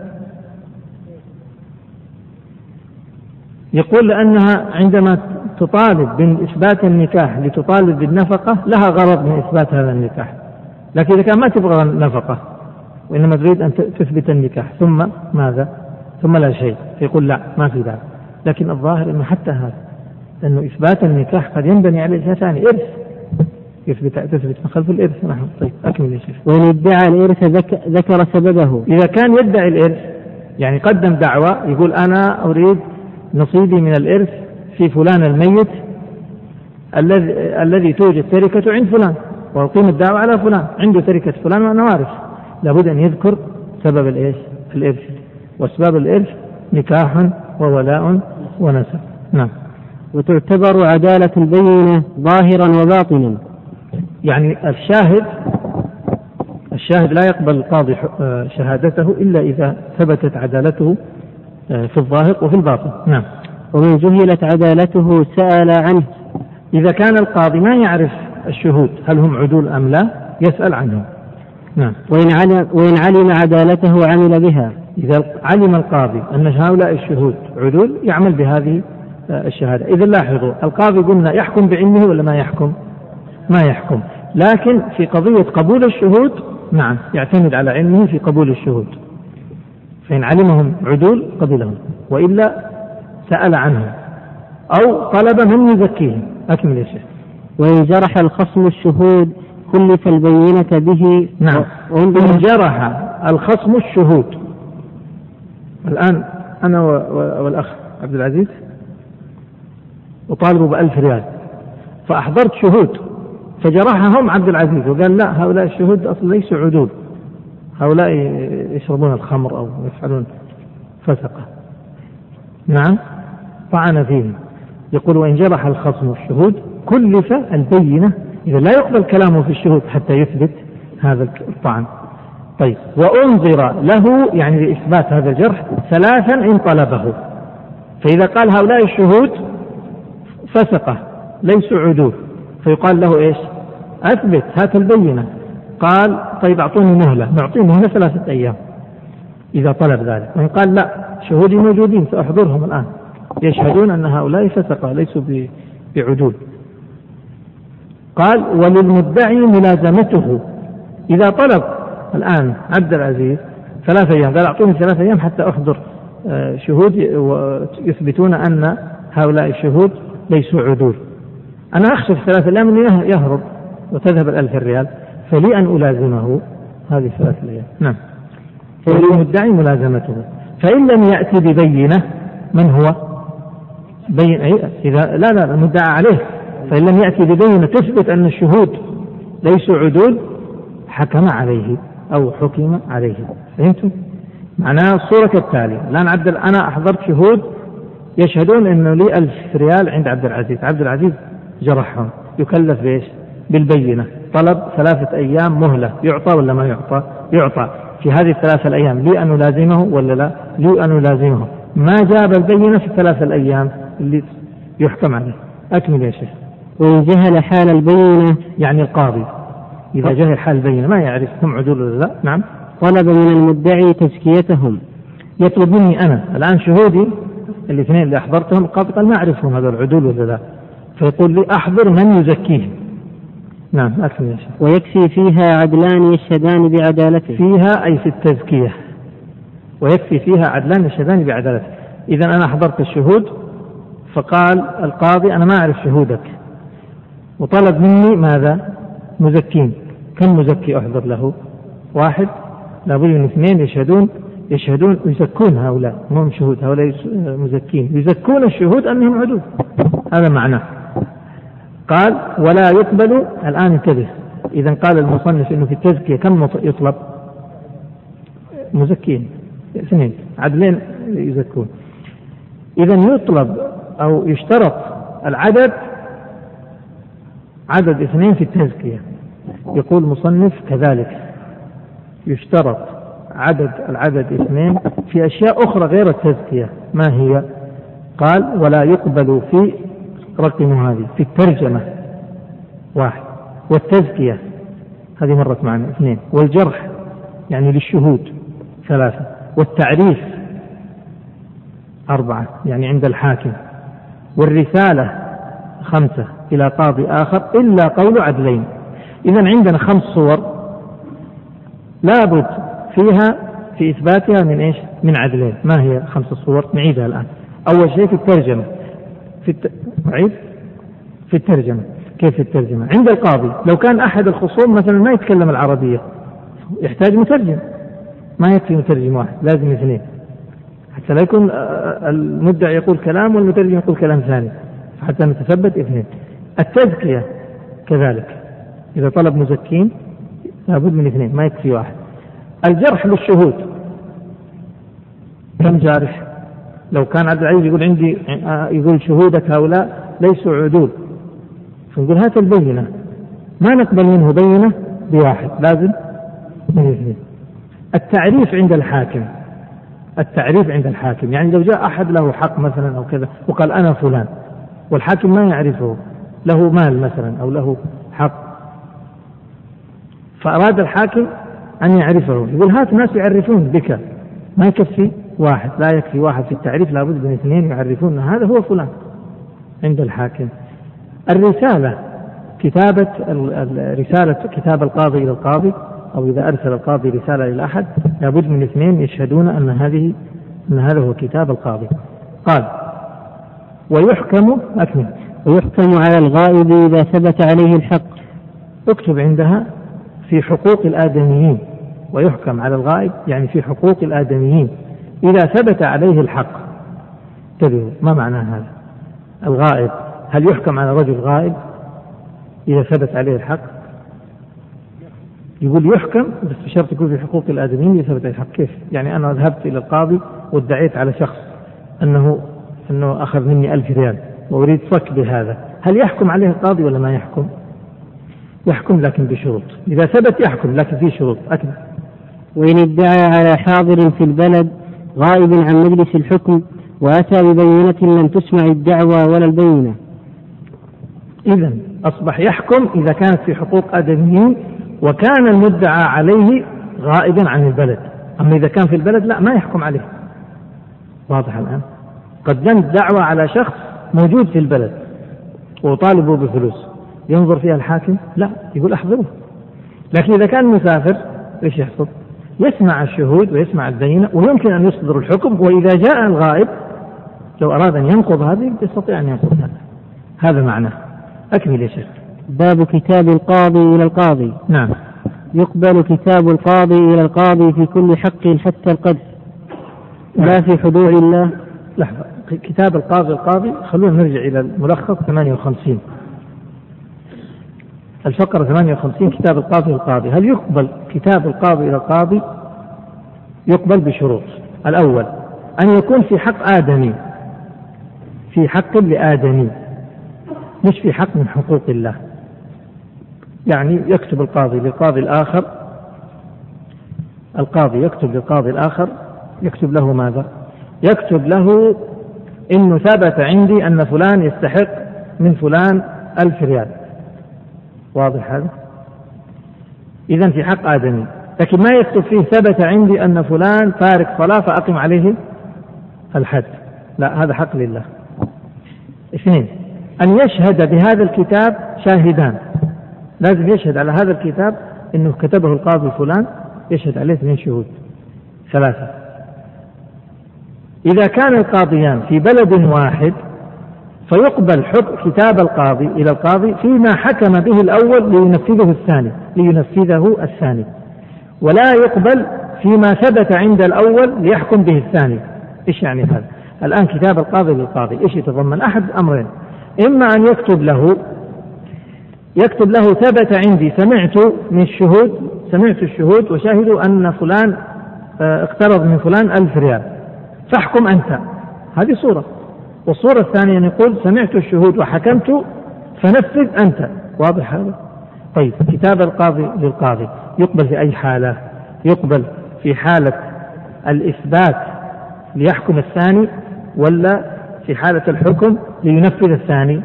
يقول لأنها عندما تطالب بإثبات النكاح لتطالب بالنفقة لها غرض من إثبات هذا النكاح. لكن إذا كان ما تبغى نفقة وإنما تريد أن تثبت النكاح ثم ماذا؟ ثم لا شيء. فيقول لا ما في ذلك. لكن الظاهر أنه حتى هذا أنه إثبات النكاح قد ينبني عليه شيء ثاني إرث. يثبت تثبت من خلف الإرث. نعم طيب أكمل يا شيخ. وإن ادعى الإرث ذكر سببه. إذا كان يدعي الإرث يعني قدم دعوة يقول أنا أريد نصيبي من الإرث في فلان الميت الذي الذي توجد تركته عند فلان وأقيم الدعوة على فلان عنده تركة فلان وأنا وارث. لابد أن يذكر سبب الإيش؟ الإرث. وأسباب الإرث نكاح وولاء ونسب. نعم. وتعتبر عدالة البينة ظاهرا وباطنا. يعني الشاهد الشاهد لا يقبل القاضي آه، شهادته إلا إذا ثبتت عدالته آه، في الظاهر وفي الباطن. نعم. ومن جهلت عدالته سأل عنه. إذا كان القاضي ما يعرف الشهود هل هم عدول أم لا؟ يسأل عنهم. نعم. وإن علم, وإن علم عدالته عمل بها. إذا علم القاضي أن هؤلاء الشهود عدول يعمل بهذه آه، الشهادة. إذا لاحظوا القاضي قلنا يحكم بعلمه ولا ما يحكم؟ ما يحكم. لكن في قضية قبول الشهود نعم يعتمد على علمه في قبول الشهود. فإن علمهم عدول قبلهم وإلا سأل عنهم أو طلب من يزكيهم. أكمل يا شيخ. وإن جرح الخصم الشهود كلف البينة به نعم. وإن جرح الخصم الشهود. الآن أنا والأخ عبد العزيز أطالب بألف ريال. فأحضرت شهود. فجرحهم عبد العزيز وقال لا هؤلاء الشهود أصلا ليسوا عدول. هؤلاء يشربون الخمر أو يفعلون فسقة. نعم؟ طعن فيهم. يقول وإن جرح الخصم الشهود كلف البينة. إذا لا يقبل كلامه في الشهود حتى يثبت هذا الطعن. طيب. وأنظر له يعني لإثبات هذا الجرح ثلاثا إن طلبه. فإذا قال هؤلاء الشهود فسقة ليسوا عدول. فيقال له إيش؟ أثبت هات البينة. قال طيب أعطوني مهلة. نعطيه مهلة ثلاثة أيام. إذا طلب ذلك. وإن قال لا شهودي موجودين سأحضرهم الآن. يشهدون أن هؤلاء فسقة ليسوا بعدول. قال وللمدعي ملازمته. إذا طلب الآن عبد العزيز ثلاثة أيام قال أعطوني ثلاثة أيام حتى أحضر آه، شهود يثبتون أن هؤلاء الشهود ليسوا عدول. أنا أخشى في ثلاثة أيام أنه يهرب. وتذهب الألف ريال فلي أن ألازمه؟ هذه الثلاثة أيام نعم. فللمدعي ملازمته. فإن لم يأتي ببينة من هو؟ بين إذا لا لا المدعى عليه. فإن لم يأتي ببينة تثبت أن الشهود ليسوا عدول حكم عليه أو حكم عليه. فهمتم؟ معناها الصورة كالتالي الآن عبد أنا أحضرت شهود يشهدون أنه لي ألف ريال عند عبد العزيز. عبد العزيز جرحهم. يكلف بإيش؟ بالبينة. طلب ثلاثة أيام مهلة. يعطى ولا ما يعطى؟ يعطى. في هذه الثلاثة الأيام لي أن ألازمه ولا لا؟ لي أن ألازمه. ما جاب البينة في الثلاثة الأيام؟ اللي يحكم عليه. أكمل يا شيخ. وإن جهل حال البينة. يعني القاضي. إذا جهل حال البينة ما يعرف هم عدول ولا لا؟ نعم. طلب من المدعي تزكيتهم. يطلب مني أنا. الآن شهودي الاثنين اللي أحضرتهم قال ما أعرفهم هذول عدول ولا لا. فيقول لي أحضر من يزكيهم. نعم أكمل يا شيخ. ويكفي فيها عدلان يشهدان بعدالته. فيها أي في التزكية ويكفي فيها عدلان يشهدان بعدالته. إذا أنا أحضرت الشهود فقال القاضي أنا ما أعرف شهودك. وطلب مني ماذا؟ مزكين. كم مزكي أحضر له؟ واحد. لابد من اثنين يشهدون. يشهدون يزكون هؤلاء. هم شهود هؤلاء مزكين. يزكون الشهود أنهم عدود هذا معناه. قال ولا يقبل الآن انتبه. إذا قال المصنف أنه في التزكية كم يطلب؟ مزكين اثنين. عدلين يزكون. إذا يطلب أو يشترط العدد عدد اثنين في التزكية. يقول مصنف كذلك. يشترط عدد العدد اثنين في أشياء أخرى غير التزكية. ما هي؟ قال ولا يقبل في رقم هذه في الترجمة واحد. والتزكية هذه مرت معنا اثنين. والجرح يعني للشهود ثلاثة. والتعريف أربعة يعني عند الحاكم. والرسالة خمسة إلى قاضي آخر إلا قول عدلين. إذا عندنا خمس صور لابد فيها في إثباتها من إيش؟ من عدلين. ما هي خمس صور؟ نعيدها الآن. أول شيء في الترجمة. في الت... في الترجمة. كيف في الترجمة؟ عند القاضي. لو كان أحد الخصوم مثلا ما يتكلم العربية. يحتاج مترجم. ما يكفي مترجم واحد. لازم اثنين. حتى لا يكون المدعي يقول كلام والمترجم يقول كلام ثاني. حتى نتثبت اثنين. التزكية كذلك. إذا طلب مزكين لابد من اثنين. ما يكفي واحد. الجرح للشهود. كم جارح؟ لو كان عبد العزيز يقول عندي يقول شهودك هؤلاء ليسوا عدول. فنقول هات البينة. ما نقبل منه بينة بواحد لازم؟ من اثنين التعريف عند الحاكم. التعريف عند الحاكم. يعني لو جاء أحد له حق مثلا أو كذا وقال أنا فلان والحاكم ما يعرفه له مال مثلا أو له حق. فأراد الحاكم أن يعرفه. يقول هات ناس يعرفون بك. ما يكفي؟ واحد لا يكفي واحد في التعريف لابد من اثنين يعرفون هذا هو فلان عند الحاكم. الرسالة كتابة رسالة كتاب القاضي إلى القاضي أو إذا أرسل القاضي رسالة إلى أحد لابد من اثنين يشهدون أن هذه أن هذا هو كتاب القاضي. قال ويحكم أكمل ويحكم على الغائب إذا ثبت عليه الحق. اكتب عندها في حقوق الآدميين ويحكم على الغائب يعني في حقوق الآدميين. إذا ثبت عليه الحق. انتبهوا ما معنى هذا؟ الغائب. هل يحكم على رجل غائب إذا ثبت عليه الحق؟ يقول يحكم بس بشرط يكون في حقوق الآدميين يثبت عليه الحق. كيف؟ يعني أنا ذهبت إلى القاضي وادعيت على شخص أنه أنه أخذ مني ألف ريال وأريد صك بهذا. هل يحكم عليه القاضي ولا ما يحكم؟ يحكم لكن بشروط. إذا ثبت يحكم لكن في شروط. أكمل. وإن ادعى على حاضر في البلد غائب عن مجلس الحكم وأتى ببينة لم تسمع الدعوى ولا البينة. إذا أصبح يحكم إذا كانت في حقوق آدميين وكان المدعى عليه غائبا عن البلد. أما إذا كان في البلد لا ما يحكم عليه. واضح الآن؟ قدمت دعوة على شخص موجود في البلد وطالبه بفلوس. ينظر فيها الحاكم؟ لا يقول أحضره. لكن إذا كان مسافر إيش يحصل؟ يسمع الشهود ويسمع البينة ويمكن أن يصدر الحكم وإذا جاء الغائب لو أراد أن ينقض هذه يستطيع أن ينقض هذا. هذا معناه أكمل يا شيخ. باب كتاب القاضي إلى القاضي. نعم. يقبل كتاب القاضي إلى القاضي في كل حق حتى القذف. لا في حدود الله. لحظة. كتاب القاضي القاضي خلونا نرجع إلى الملخص 58 الفقرة 58 كتاب القاضي القاضي هل يقبل كتاب القاضي إلى القاضي؟ يقبل بشروط. الأول أن يكون في حق آدمي. في حق لآدمي مش في حق من حقوق الله. يعني يكتب القاضي للقاضي الآخر. القاضي يكتب للقاضي الآخر. يكتب له ماذا؟ يكتب له إنه ثبت عندي أن فلان يستحق من فلان ألف ريال. واضح هذا؟ إذا في حق آدمي. لكن ما يكتب فيه ثبت عندي أن فلان فارق صلاة فأقم عليه الحد. لا هذا حق لله. اثنين أن يشهد بهذا الكتاب شاهدان. لازم يشهد على هذا الكتاب أنه كتبه القاضي فلان يشهد عليه اثنين شهود. ثلاثة إذا كان القاضيان في بلد واحد فيقبل حكم كتاب القاضي إلى القاضي فيما حكم به الأول لينفذه الثاني لينفذه الثاني. ولا يقبل فيما ثبت عند الأول ليحكم به الثاني. إيش يعني هذا؟ الآن كتاب القاضي للقاضي إيش يتضمن؟ أحد أمرين. إما أن يكتب له يكتب له ثبت عندي سمعت من الشهود سمعت الشهود وشهدوا أن فلان آه، اقترض من فلان ألف ريال. فاحكم أنت. هذه صورة. والصورة الثانية أن يقول سمعت الشهود وحكمت فنفذ أنت. واضح هذا؟ طيب كتاب القاضي للقاضي. يقبل في أي حالة؟ يقبل في حالة الإثبات ليحكم الثاني ولا في حالة الحكم لينفذ الثاني؟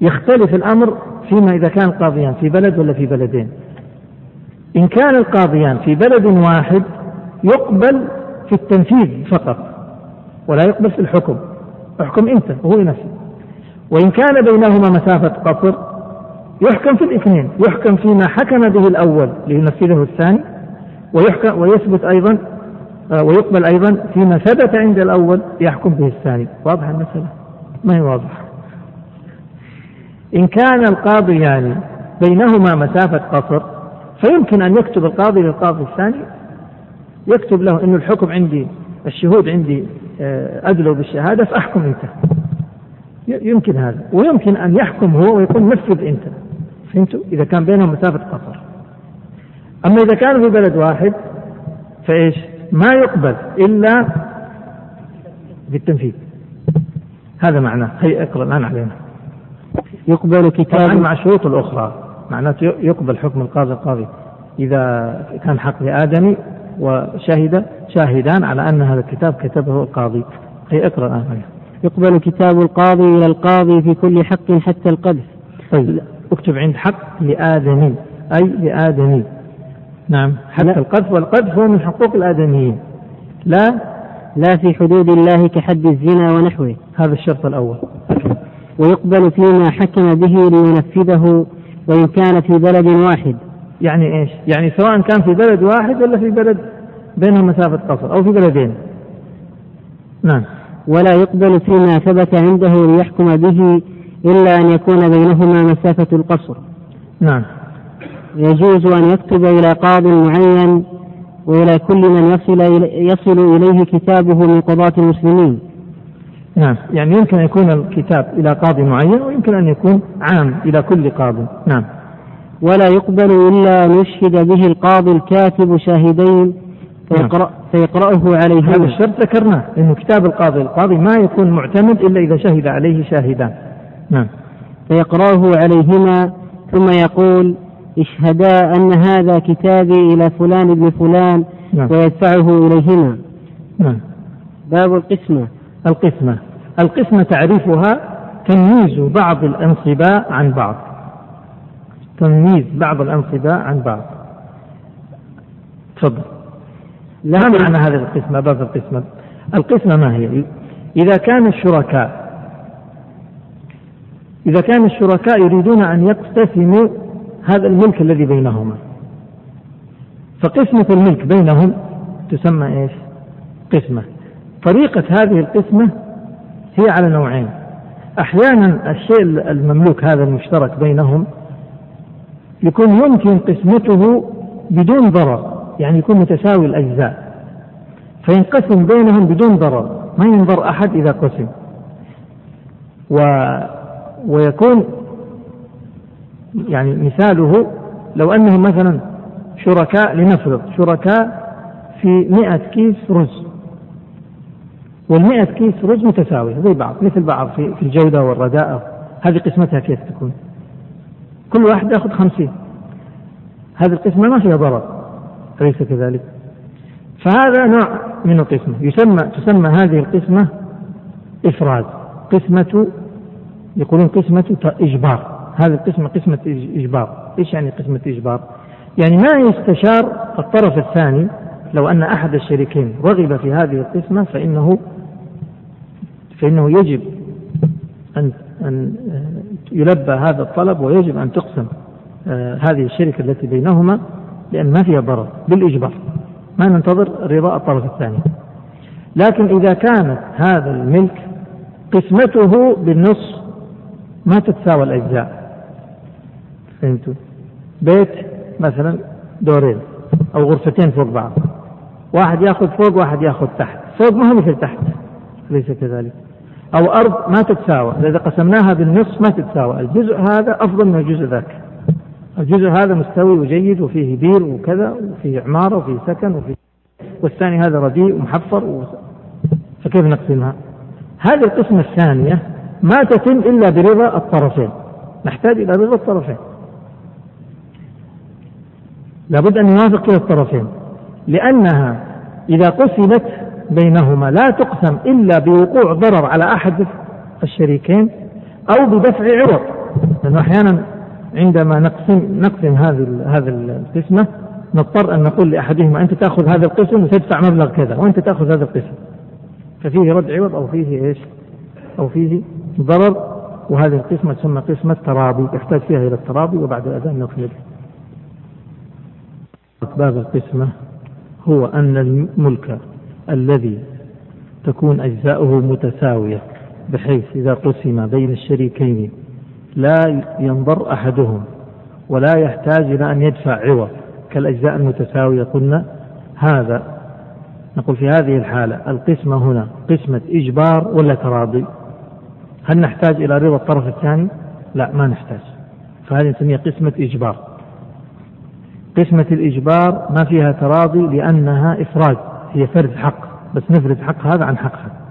يختلف الأمر فيما إذا كان القاضيان في بلد ولا في بلدين. إن كان القاضيان في بلد واحد يقبل في التنفيذ فقط. ولا يقبل في الحكم. احكم أنت وهو ينفذ. وإن كان بينهما مسافة قصر يحكم في الاثنين. يحكم فيما حكم به الأول لينفذه الثاني ويحكم ويثبت أيضا آه، ويقبل أيضا فيما ثبت عند الأول يحكم به الثاني. واضح المسألة؟ ما هي واضحة. إن كان القاضي يعني بينهما مسافة قصر فيمكن أن يكتب القاضي للقاضي الثاني يكتب له أن الحكم عندي الشهود عندي آه، أدلوا بالشهادة فأحكم أنت. يمكن هذا. ويمكن أن يحكم هو ويقول نفذ أنت. فهمتوا؟ إذا كان بينهم مسافة قصر أما إذا كانوا في بلد واحد فإيش؟ ما يقبل إلا بالتنفيذ. هذا معناه. هي اقرأ الآن علينا. يقبل كتاب مع الشروط الأخرى. معناته يقبل حكم القاضي القاضي. إذا كان حق لآدمي وشهد شاهدان على أن هذا الكتاب كتبه القاضي. هي اقرأ الآن. يقبل كتاب القاضي إلى القاضي في كل حق حتى القذف. طيب. اكتب عند حق لآدمي. أي لآدمي. نعم. حتى لا. القذف والقذف هو من حقوق الآدميين. لا. لا في حدود الله كحد الزنا ونحوه. هذا الشرط الأول. ويقبل فيما حكم به لينفذه وإن كان في بلد واحد. يعني إيش؟ يعني سواء كان في بلد واحد ولا في بلد بينهم مسافة قصر أو في بلدين. نعم. ولا يقبل فيما ثبت عنده ليحكم به إلا أن يكون بينهما مسافة القصر. نعم. يجوز أن يكتب إلى قاض معين وإلى كل من يصل يصل إليه كتابه من قضاة المسلمين. نعم. يعني يمكن أن يكون الكتاب إلى قاضي معين ويمكن أن يكون عام إلى كل قاض. نعم. ولا يقبل إلا أن يشهد به القاضي الكاتب شاهدين فيقرأ فيقرأه عليهما هذا الشرط ذكرناه إنه كتاب القاضي. القاضي ما يكون معتمد إلا إذا شهد عليه شاهدان نعم. فيقرأه عليهما ثم يقول اشهدا أن هذا كتابي إلى فلان ابن فلان نعم. ويدفعه إليهما. نعم. باب القسمة. القسمة. القسمة تعريفها تمييز بعض الأنصباء عن بعض. تمييز بعض الأنصباء عن بعض. تفضل. لا معنى هذه القسمة باب القسمة القسمة ما هي إذا كان الشركاء إذا كان الشركاء يريدون أن يقتسموا هذا الملك الذي بينهما فقسمة الملك بينهم تسمى إيش؟ قسمة. طريقة هذه القسمة هي على نوعين. أحيانا الشيء المملوك هذا المشترك بينهم يكون يمكن قسمته بدون ضرر، يعني يكون متساوي الأجزاء. فينقسم بينهم بدون ضرر، ما ينظر أحد إذا قسم. و ويكون يعني مثاله لو أنهم مثلا شركاء لنفرض شركاء في مئة كيس رز. والمئة كيس رز متساوية زي بعض مثل بعض في, في الجودة والرداءة هذه قسمتها كيف تكون؟ كل واحد يأخذ خمسين. هذه القسمة ما فيها ضرر. أليس كذلك؟ فهذا نوع من القسمة. يسمى تسمى هذه القسمة إفراد. قسمة يقولون قسمة إجبار. هذه القسمة قسمة إجبار. إيش يعني قسمة إجبار؟ يعني ما يستشار الطرف الثاني لو أن أحد الشريكين رغب في هذه القسمة فإنه فإنه يجب أن أن يلبى هذا الطلب ويجب أن تقسم آه، هذه الشركة التي بينهما لأن ما فيها ضرر بالإجبار. ما ننتظر رضاء الطرف الثاني. لكن إذا كانت هذا الملك قسمته بالنص ما تتساوى الأجزاء. فهمتوا؟ بيت مثلا دورين أو غرفتين فوق بعض. واحد يأخذ فوق واحد يأخذ تحت. فوق ما هو مثل تحت أليس كذلك؟ أو أرض ما تتساوى. إذا قسمناها بالنصف ما تتساوى. الجزء هذا أفضل من الجزء ذاك. الجزء هذا مستوي وجيد وفيه بير وكذا وفيه عمارة وفيه سكن وفيه والثاني هذا رديء ومحفر و... فكيف نقسمها؟ هذه القسمة الثانية ما تتم إلا برضا الطرفين. نحتاج إلى رضا الطرفين. لابد أن يوافق كلا الطرفين. لأنها إذا قسمت بينهما لا تقسم إلا بوقوع ضرر على أحد الشريكين أو بدفع عوض. لأنه أحيانا عندما نقسم نقسم هذه هذه القسمة نضطر أن نقول لأحدهما أنت تأخذ هذا القسم وتدفع مبلغ كذا وأنت تأخذ هذا القسم. ففيه رد عوض أو فيه إيش؟ أو فيه ضرر وهذه القسمة تسمى قسمة ترابي يحتاج فيها إلى الترابي وبعد الأذان نكمل باب القسمة هو أن الملك الذي تكون أجزاؤه متساوية بحيث إذا قسم بين الشريكين لا ينظر أحدهم ولا يحتاج إلى أن يدفع عوض كالأجزاء المتساوية قلنا هذا نقول في هذه الحالة القسمة هنا قسمة إجبار ولا تراضي؟ هل نحتاج إلى رضا الطرف الثاني؟ لا ما نحتاج. فهذه نسميها قسمة إجبار. قسمة الإجبار ما فيها تراضي لأنها إفراد هي فرد حق بس نفرد حق هذا عن حق هذا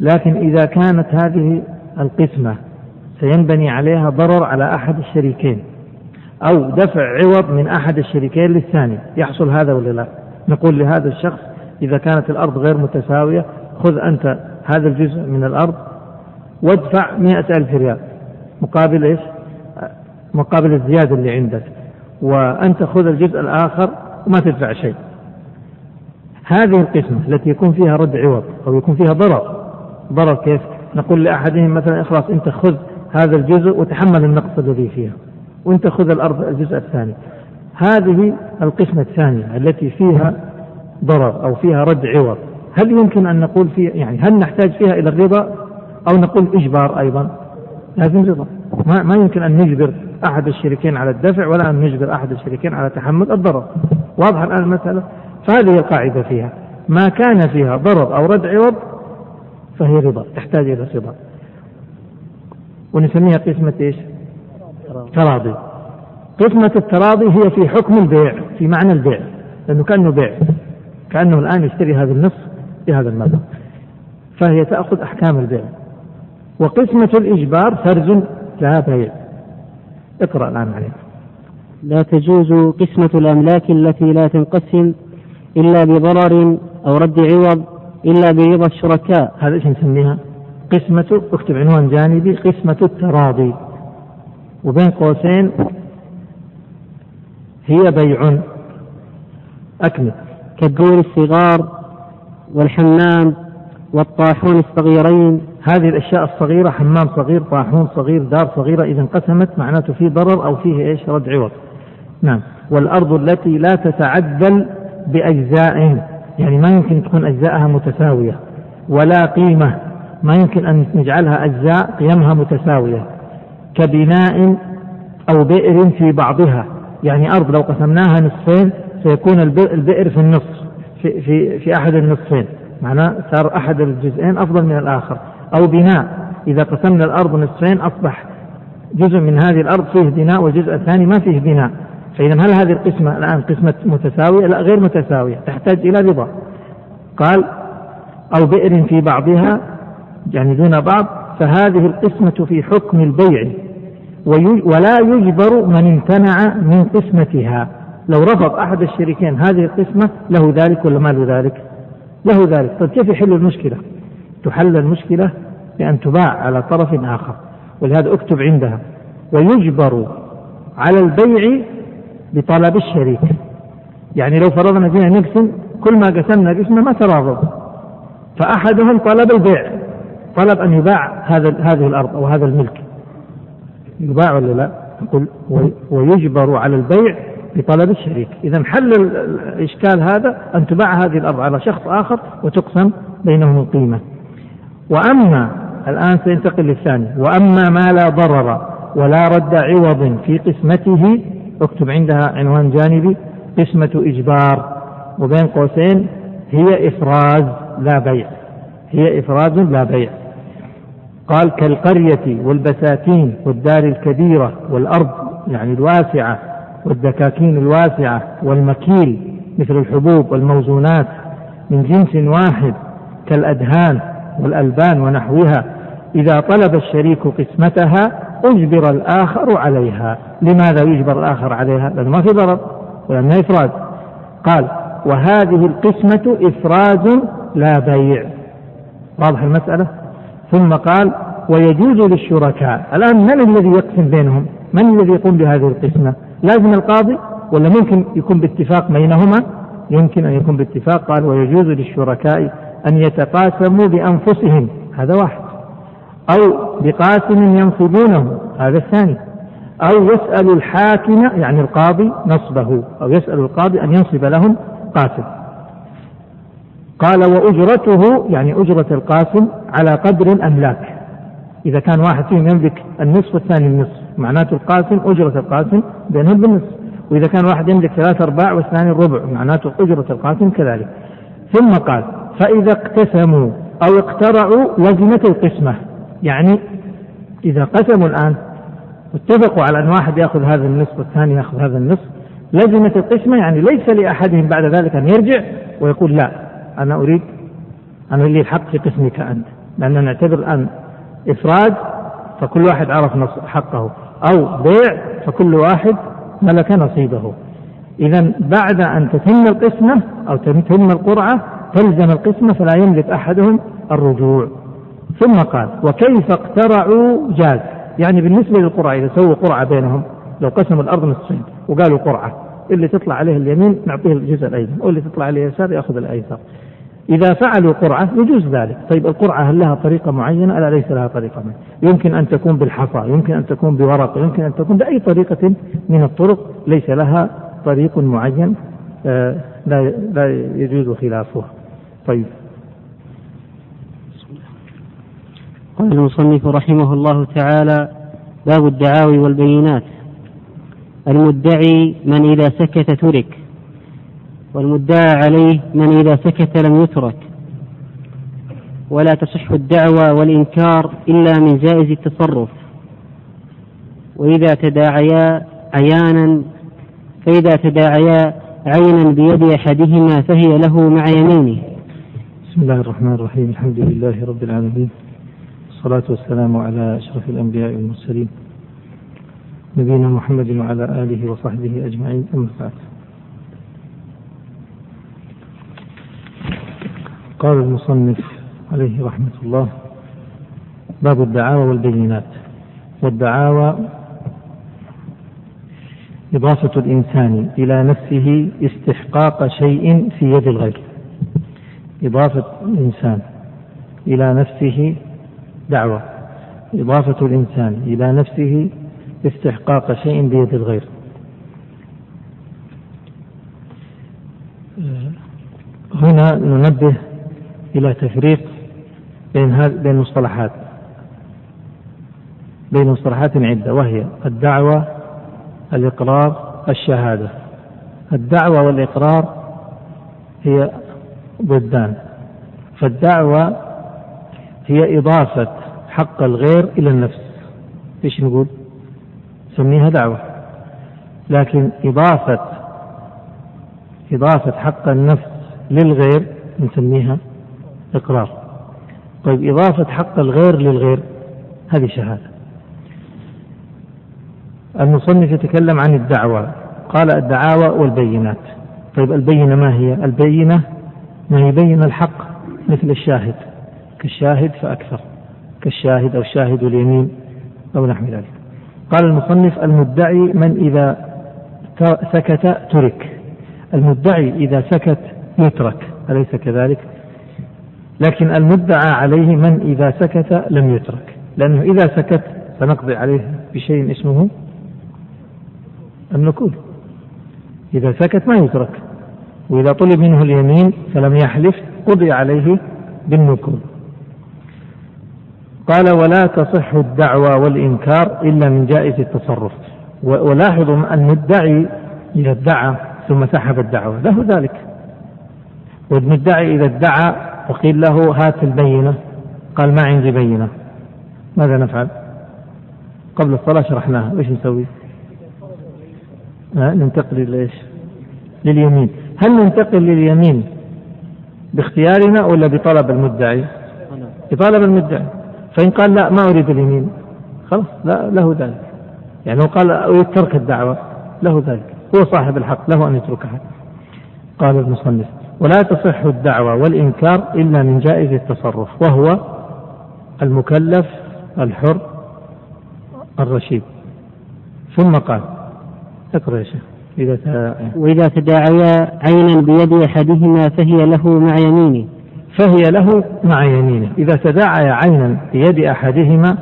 لكن إذا كانت هذه القسمة سينبني عليها ضرر على أحد الشريكين أو دفع عوض من أحد الشريكين للثاني. يحصل هذا ولا لا؟ نقول لهذا الشخص إذا كانت الأرض غير متساوية خذ أنت هذا الجزء من الأرض وادفع مئة ألف ريال. مقابل إيش؟ مقابل الزيادة اللي عندك. وأنت خذ الجزء الآخر وما تدفع شيء. هذه القسمة التي يكون فيها رد عوض أو يكون فيها ضرر. ضرر كيف؟ نقول لأحدهم مثلا خلاص أنت خذ هذا الجزء وتحمل النقص الذي فيها. وأنت خذ الأرض الجزء الثاني. هذه القسمة الثانية التي فيها ضرر أو فيها رد عوض. هل يمكن أن نقول فيها يعني هل نحتاج فيها إلى الرضا أو نقول إجبار أيضا؟ لازم رضا. ما, ما يمكن أن نجبر أحد الشريكين على الدفع ولا أن نجبر أحد الشريكين على تحمل الضرر. واضح الآن المسألة؟ فهذه القاعدة فيها. ما كان فيها ضرر أو رد عوض فهي رضا تحتاج إلى رضا. ونسميها قسمة إيش؟ تراضي. قسمة التراضي هي في حكم البيع في معنى البيع لأنه كأنه بيع كأنه الآن يشتري هذا النصف بهذا المبلغ. فهي تأخذ أحكام البيع. وقسمة الإجبار فرز لا بيع. اقرأ الآن عليه لا تجوز قسمة الأملاك التي لا تنقسم إلا بضرر أو رد عوض إلا برضا الشركاء. هذا إيش نسميها؟ قسمة اكتب عنوان جانبي قسمة التراضي. وبين قوسين هي بيع. أكمل. كالدور الصغار والحمام والطاحون الصغيرين. هذه الأشياء الصغيرة حمام صغير طاحون صغير دار صغيرة إذا انقسمت معناته في ضرر أو فيه إيش؟ رد عوض. نعم. والأرض التي لا تتعدل بأجزاء يعني ما يمكن تكون أجزاءها متساوية ولا قيمة. ما يمكن أن نجعلها أجزاء قيمها متساوية كبناء أو بئر في بعضها. يعني أرض لو قسمناها نصفين سيكون البئر في النصف في, في, في أحد النصفين. معناه صار أحد الجزئين أفضل من الآخر. أو بناء إذا قسمنا الأرض نصفين أصبح جزء من هذه الأرض فيه بناء والجزء الثاني ما فيه بناء. فإذا هل هذه القسمة الآن قسمة متساوية؟ لا غير متساوية تحتاج إلى رضا. قال أو بئر في بعضها يعني دون بعض فهذه القسمة في حكم البيع ولا يجبر من امتنع من قسمتها. لو رفض أحد الشريكين هذه القسمة له ذلك ولا ما له ذلك؟ له ذلك. طيب كيف يحل المشكلة؟ تحل المشكلة بأن تباع على طرف آخر ولهذا اكتب عندها ويجبر على البيع بطلب الشريك. يعني لو فرضنا جينا نقسم كل ما قسمنا قسمة ما تراضوا. فأحدهم طلب البيع. طلب أن يباع هذا هذه الأرض أو هذا الملك. يباع ولا لا؟ يقول ويجبر على البيع بطلب الشريك. إذا حل الإشكال هذا أن تباع هذه الأرض على شخص آخر وتقسم بينهم القيمة. وأما الآن سينتقل للثاني وأما ما لا ضرر ولا رد عوض في قسمته اكتب عندها عنوان جانبي قسمة إجبار. وبين قوسين هي إفراز لا بيع. هي إفراز لا بيع. قال كالقرية والبساتين والدار الكبيرة والأرض يعني الواسعة والدكاكين الواسعة والمكيل مثل الحبوب والموزونات من جنس واحد كالأدهان والألبان ونحوها. إذا طلب الشريك قسمتها أجبر الآخر عليها. لماذا يجبر الآخر عليها؟ لأنه ما في ضرر ولأنها إفراد قال وهذه القسمة إفراد لا بيع. واضح المسألة؟ ثم قال ويجوز للشركاء. الآن من الذي يقسم بينهم؟ من الذي يقوم بهذه القسمة؟ لازم القاضي ولا ممكن يكون باتفاق بينهما؟ يمكن أن يكون باتفاق. قال ويجوز للشركاء أن يتقاسموا بأنفسهم. هذا واحد. أو بقاسم ينصبونه. هذا الثاني. أو يسأل الحاكم يعني القاضي نصبه. أو يسأل القاضي أن ينصب لهم قاسم. قال وأجرته يعني أجرة القاسم على قدر الأملاك. إذا كان واحد فيهم يملك النصف والثاني النصف معناته القاسم أجرة القاسم بينهم بالنصف. وإذا كان واحد يملك ثلاث أرباع والثاني الربع معناته أجرة القاسم كذلك. ثم قال فإذا اقتسموا أو اقترعوا لزمت القسمة. يعني إذا قسموا الآن واتفقوا على أن واحد يأخذ هذا النصف والثاني يأخذ هذا النصف لزمت القسمة يعني ليس لأحدهم بعد ذلك أن يرجع ويقول لا. أنا أريد أنا لي الحق في قسمك أنت لأننا نعتبر الآن إفراد فكل واحد عرف حقه أو بيع فكل واحد ملك نصيبه. إذا بعد أن تتم القسمة أو تتم القرعة تلزم القسمة فلا يملك أحدهم الرجوع. ثم قال وكيف اقترعوا جاز؟ يعني بالنسبة للقرعة إذا سووا قرعة بينهم لو قسموا الأرض نصفين وقالوا قرعة اللي تطلع عليه اليمين نعطيه الجزء الأيمن واللي تطلع عليه اليسار يأخذ الأيسر إذا فعلوا قرعة يجوز ذلك. طيب القرعة هل لها طريقة معينة؟ لا ليس لها طريقة معينة. يمكن أن تكون بالحصى يمكن أن تكون بورق يمكن أن تكون بأي طريقة من الطرق. ليس لها طريق معين آه، لا لا يجوز خلافه طيب. قال المصنف رحمه الله تعالى باب الدعاوي والبينات. المدعي من إذا سكت ترك. والمدعى عليه من إذا سكت لم يترك. ولا تصح الدعوى والإنكار إلا من جائز التصرف. وإذا تداعيا عيانا فإذا تداعيا عينا بيد أحدهما فهي له مع يمينه. بسم الله الرحمن الرحيم. الحمد لله رب العالمين. والصلاة والسلام على أشرف الأنبياء والمرسلين. نبينا محمد وعلى آله وصحبه أجمعين. أما بعد. قال المصنف عليه رحمة الله باب الدعاوى والبينات. والدعاوى إضافة الإنسان إلى نفسه استحقاق شيء في يد الغير. إضافة الإنسان إلى نفسه دعوة. إضافة الإنسان إلى نفسه استحقاق شيء بيد الغير. هنا ننبه إلى تفريق بين بين مصطلحات. بين مصطلحات عدة وهي الدعوة الإقرار الشهادة. الدعوة والإقرار هي ضدان. فالدعوة هي إضافة حق الغير إلى النفس. إيش نقول؟ نسميها دعوة. لكن إضافة إضافة حق النفس للغير نسميها إقرار. طيب إضافة حق الغير للغير هذه شهادة. المصنف يتكلم عن الدعوة. قال الدعاوى والبينات. طيب البينة ما هي؟ البينة ما يبين الحق مثل الشاهد. كالشاهد فأكثر كالشاهد أو الشاهد اليمين أو نحو ذلك. قال المصنف المدعي من إذا سكت ترك. المدعي إذا سكت يترك أليس كذلك؟ لكن المدعى عليه من إذا سكت لم يترك. لأنه إذا سكت سنقضي عليه بشيء اسمه النكول إذا سكت ما يترك. وإذا طلب منه اليمين فلم يحلف قضي عليه بالنكول قال ولا تصح الدعوى والإنكار إلا من جائز التصرف. ولاحظوا المدعي إذا ادعى ثم سحب الدعوة. له ذلك. والمدعي إذا ادعى وقيل له هات البينة. قال ما عندي بينة. ماذا نفعل؟ قبل الصلاة شرحناها. إيش نسوي؟ ننتقل إلى إيش؟ لليمين. هل ننتقل لليمين باختيارنا ولا بطلب المدعي؟ بطلب المدعي. فإن قال لا ما أريد اليمين. خلاص لا له ذلك. يعني هو قال أريد ترك الدعوة له ذلك. هو صاحب الحق له أن يتركها. قال المصنف ولا تصح الدعوة والإنكار إلا من جائز التصرف وهو المكلف الحر الرشيد. ثم قال اقرأ يا شيخ. إذا وإذا تداعيا عينا بيد أحدهما فهي له مع يمينه. فهي له مع يمينه. إذا تداعي عينا بيد أحدهما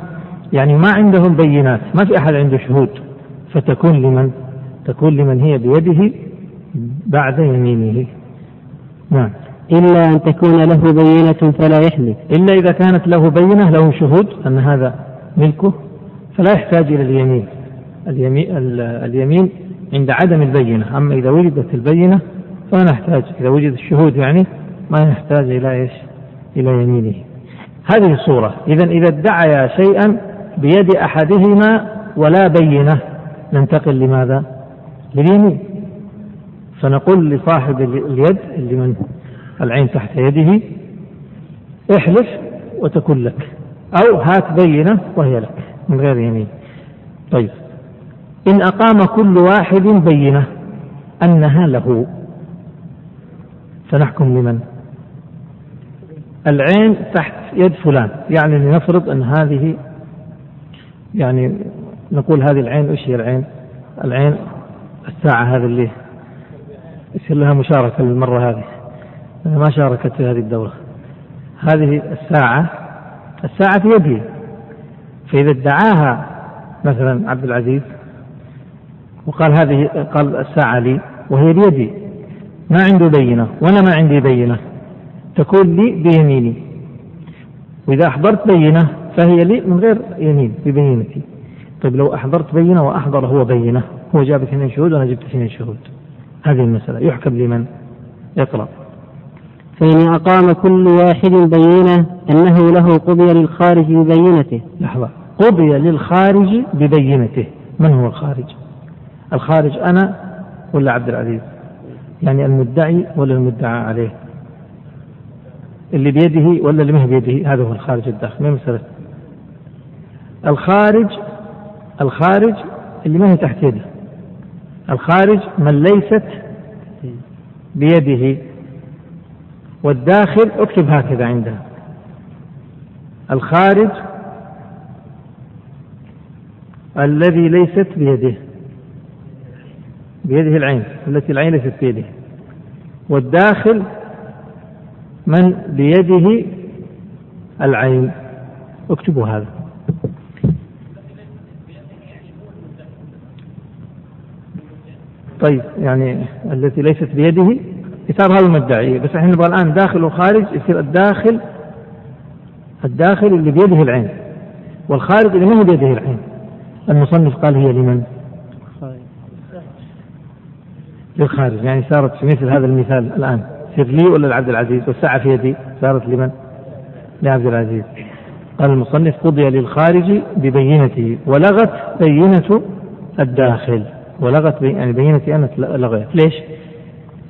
يعني ما عندهم بينات ما في أحد عنده شهود فتكون لمن؟ تكون لمن هي بيده بعد يمينه. نعم. إلا أن تكون له بينة فلا يحلف إلا إذا كانت له بينة له شهود أن هذا ملكه فلا يحتاج إلى اليمين. اليمين, اليمين عند عدم البينة. أما إذا وجدت البينة فلا نحتاج. إذا وجد الشهود يعني ما يحتاج إلى إيش؟ إلى يمينه. هذه الصورة. إذا إذا ادعيا شيئا بيد أحدهما ولا بينة. ننتقل لماذا؟ لليمين. فنقول لصاحب اليد اللي من العين تحت يده احلف وتكون لك أو هات بينة وهي لك من غير يمين طيب إن أقام كل واحد بينة أنها له فنحكم لمن؟ العين تحت يد فلان يعني لنفرض أن هذه يعني نقول هذه العين إيش هي العين؟ العين الساعة هذه اللي يصير لها مشاركة للمرة هذه. ما شاركت في هذه الدورة. هذه الساعة الساعة في يدي. فإذا ادعاها مثلا عبد العزيز وقال هذه قال الساعة لي وهي بيدي. ما عنده بينة وأنا ما عندي بينة. تكون لي بيميني. وإذا أحضرت بينة فهي لي من غير يمين ببينتي. طيب لو أحضرت بينة وأحضر هو بينة هو جاب اثنين شهود وأنا جبت اثنين شهود. هذه المسألة. يحكم لمن؟ اقرأ فإن أقام كل واحد بينة أنه له قضي للخارج ببينته. لحظة. قضي للخارج ببينته. من هو الخارج؟ الخارج أنا ولا عبد العزيز؟ يعني المدعي ولا المدعى عليه؟ اللي بيده ولا اللي ما بيده؟ هذا هو الخارج الداخل. ما مسألة؟ الخارج الخارج اللي ما هي تحت يده. الخارج من ليست بيده. والداخل اكتب هكذا عندها. الخارج الذي ليست بيده. بيده العين. التي العين ليست بيده. والداخل من بيده العين. اكتبوا هذا. طيب يعني التي ليست بيده هذا المدعي بس إحنا نبغى الآن داخل وخارج يصير الداخل الداخل اللي بيده العين والخارج اللي ما هو بيده العين. المصنف قال هي لمن؟ للخارج. يعني صارت في مثل هذا المثال الآن. تصير لي ولا لعبد العزيز؟ والساعة في يدي. صارت لمن؟ لعبد العزيز. قال المصنف قضي للخارج ببينته ولغت بينة الداخل. ولغت بي يعني بينتي أنا لغيت ليش؟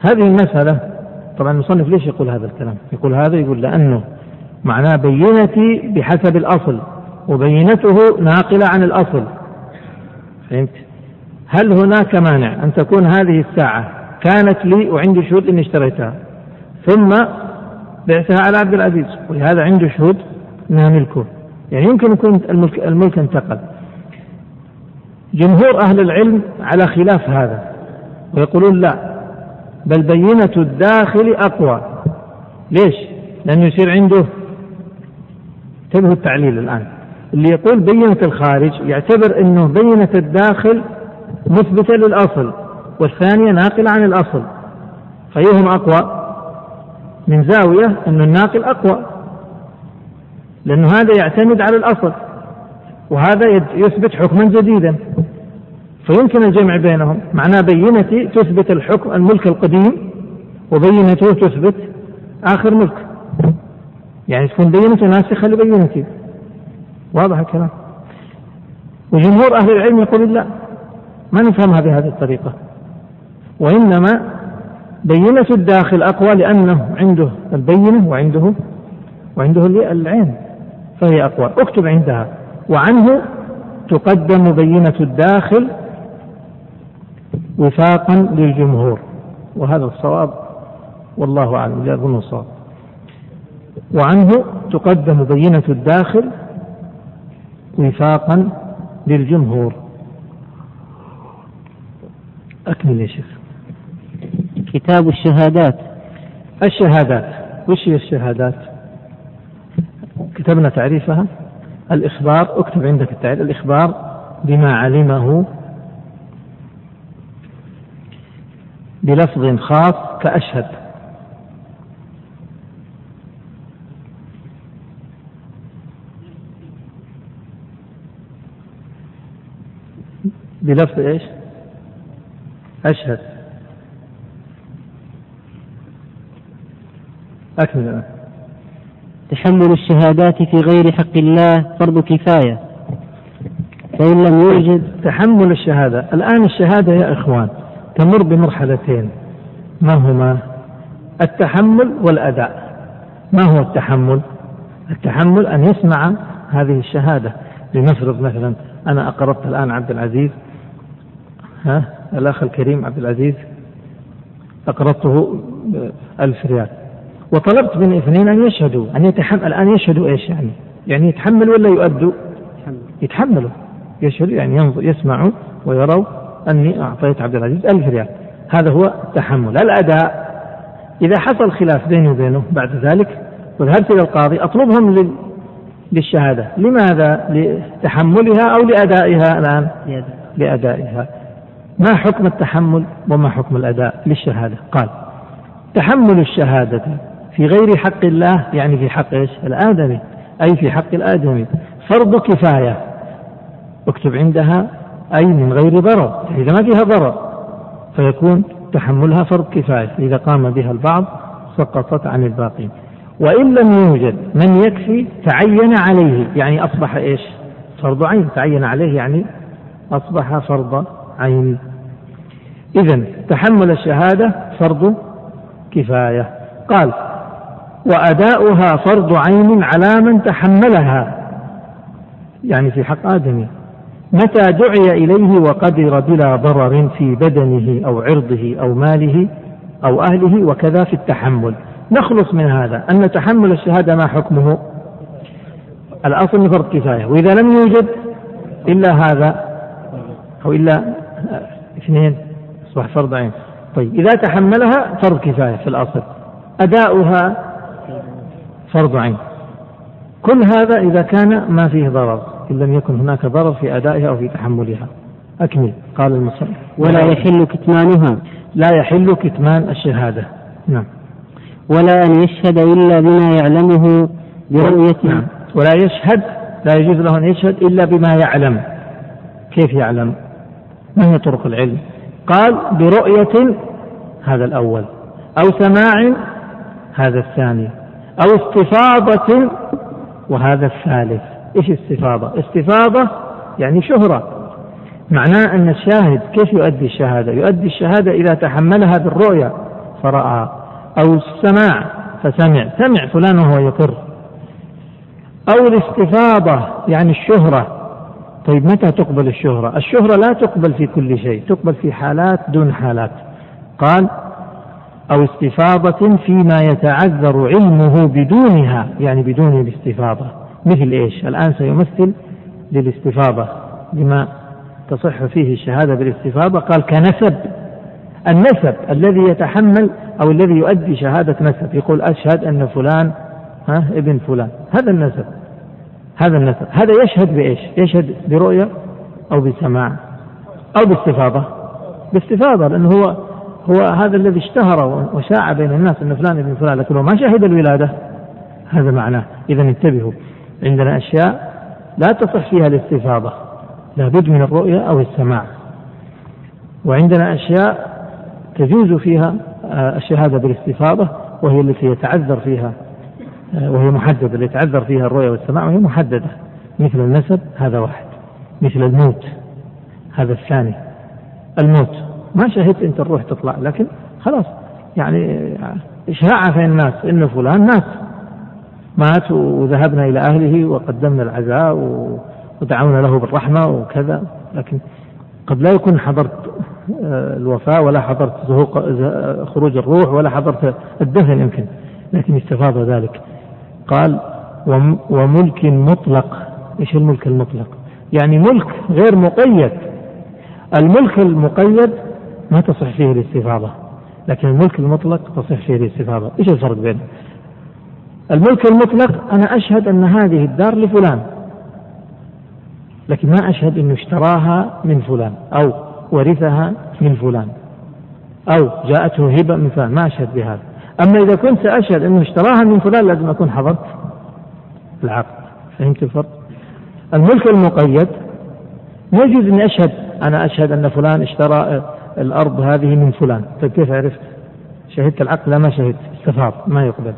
هذه المسألة طبعا المصنف ليش يقول هذا الكلام؟ يقول هذا يقول لأنه معناه بينتي بحسب الأصل وبينته ناقلة عن الأصل فهمت؟ هل هناك مانع أن تكون هذه الساعة كانت لي وعندي شهود إني اشتريتها ثم بعتها على عبد العزيز ولهذا عنده شهود انها ملكه يعني يمكن يكون الملك, الملك انتقل جمهور أهل العلم على خلاف هذا ويقولون لا بل بينة الداخل أقوى ليش؟ لأنه يصير عنده انتبهوا التعليل الآن اللي يقول بينة الخارج يعتبر إنه بينة الداخل مثبتة للأصل والثانية ناقلة عن الأصل فأيهم أقوى؟ من زاوية أن الناقل أقوى لأنه هذا يعتمد على الأصل وهذا يثبت حكما جديدا. فيمكن الجمع بينهم. معناه بينتي تثبت الحكم الملك القديم وبينته تثبت آخر ملك. يعني تكون بينته ناسخة لبينتي. واضح الكلام؟ وجمهور أهل العلم يقولون لا ما نفهمها بهذه الطريقة. وإنما بينة الداخل أقوى لأنه عنده البينة وعنده وعنده العين فهي أقوى. اكتب عندها. وعنه تقدم بينة الداخل وفاقا للجمهور. وهذا الصواب والله أعلم لا أظن الصواب. وعنه تقدم بينة الداخل وفاقا للجمهور. أكمل يا شيخ. كتاب الشهادات. الشهادات. وش هي الشهادات؟ كتبنا تعريفها؟ الإخبار اكتب عندك التعريف الإخبار بما علمه بلفظ خاص كأشهد. بلفظ إيش؟ أشهد. أكمل الآن. تحمل الشهادات في غير حق الله فرض كفاية. فإن لم يوجد تحمل الشهادة. الآن الشهادة يا إخوان تمر بمرحلتين. ما هما؟ التحمل والأداء. ما هو التحمل؟ التحمل أن يسمع هذه الشهادة. لنفرض مثلا أنا أقرضت الآن عبد العزيز. ها؟ الأخ الكريم عبد العزيز أقرضته ألف ريال. وطلبت من اثنين أن يشهدوا أن يتحمل الآن يشهدوا إيش يعني؟ يعني يتحمل ولا يؤدوا؟ يتحملوا. يشهدوا يعني ينظر يسمعوا ويروا أني أعطيت عبد العزيز ألف ريال. هذا هو التحمل. الأداء. إذا حصل خلاف بيني وبينه بعد ذلك وذهبت إلى القاضي؟ أطلبهم لل... للشهادة. لماذا؟ لتحملها أو لأدائها الآن؟ لأدائها. ما حكم التحمل وما حكم الأداء للشهادة؟ قال تحمل الشهادة في غير حق الله يعني في حق إيش؟ الآدمي. أي في حق الآدمي. فرض كفاية. اكتب عندها أي من غير ضرر. إذا ما فيها ضرر فيكون تحملها فرض كفاية. إذا قام بها البعض سقطت عن الباقين. وإن لم يوجد من يكفي تعين عليه. يعني أصبح إيش؟ فرض عين. تعين عليه يعني أصبح فرض عين. إذا تحمل الشهادة فرض كفاية. قال وأداؤها فرض عين على من تحملها. يعني في حق آدمي متى دعي إليه وقدر بلا ضرر في بدنه أو عرضه أو ماله أو أهله وكذا في التحمل. نخلص من هذا. أن تحمل الشهادة ما حكمه؟ الأصل فرض كفاية. وإذا لم يوجد إلا هذا أو إلا اثنين أصبح فرض عين. طيب إذا تحملها فرض كفاية في الأصل. أداؤها فرض عين. كل هذا إذا كان ما فيه ضرر إن لم يكن هناك ضرر في أدائها أو في تحملها. أكمل. قال المصنف ولا يحل كتمانها. لا يحل كتمان الشهادة. نعم. ولا أن يشهد إلا بما يعلمه برؤية نعم. ولا يشهد لا يجوز له أن يشهد إلا بما يعلم. كيف يعلم؟ ما هي طرق العلم؟ قال برؤية هذا الأول. أو سماع هذا الثاني. أو استفاضة وهذا الثالث. إيش استفاضة؟ استفاضة يعني شهرة. معناه أن الشاهد كيف يؤدي الشهادة؟ يؤدي الشهادة إذا تحملها بالرؤية فرأى. أو السماع فسمع. سمع فلان وهو يقر. أو الاستفاضة يعني الشهرة. طيب متى تقبل الشهرة؟ الشهرة لا تقبل في كل شيء تقبل في حالات دون حالات. قال أو استفاضة فيما يتعذر علمه بدونها يعني بدون الاستفاضة. مثل إيش؟ الآن سيمثل للاستفاضة لما تصح فيه الشهادة بالاستفاضة قال كنسب. النسب الذي يتحمل أو الذي يؤدي شهادة نسب. يقول أشهد أن فلان ها ابن فلان. هذا النسب. هذا النسب. هذا يشهد بإيش؟ يشهد برؤية أو بسماع أو باستفاضة. باستفاضة لأنه هو هو هذا الذي اشتهر وشاع بين الناس أن فلان ابن فلان لكنه ما شهد الولادة. هذا معناه. إذا انتبهوا. عندنا أشياء لا تصح فيها الاستفاضة. لابد من الرؤية أو السماع. وعندنا أشياء تجوز فيها آه، الشهادة بالاستفاضة وهي التي يتعذر فيها آه، وهي محددة. اللي يتعذر فيها الرؤية والسماع وهي محددة. مثل النسب هذا واحد. مثل الموت هذا الثاني. الموت. ما شهدت انت الروح تطلع لكن خلاص يعني اشاعة في الناس إن فلان مات. مات وذهبنا إلى أهله وقدمنا العزاء ودعونا له بالرحمة وكذا. لكن قد لا يكون حضرت آه، الوفاة ولا حضرت خروج الروح ولا حضرت الدفن يمكن لكن استفاض ذلك. قال وملك مطلق. إيش الملك المطلق؟ يعني ملك غير مقيد. الملك المقيد ما تصح فيه الاستفاضة لكن الملك المطلق تصح فيه الاستفاضة. إيش الفرق بينه الملك المطلق أنا أشهد أن هذه الدار لفلان لكن ما أشهد إنه اشتراها من فلان أو ورثها من فلان أو جاءته هبة من فلان. ما أشهد بهذا. أما إذا كنت أشهد إنه اشتراها من فلان لازم أكون حضرت العقد. فهمت الفرق؟ الملك المقيد يجوز إني أشهد أنا أشهد أن فلان اشترى الأرض هذه من فلان. طيب كيف عرفت؟ شهدت العقد لا ما شهدت. استفاض. ما يقبل.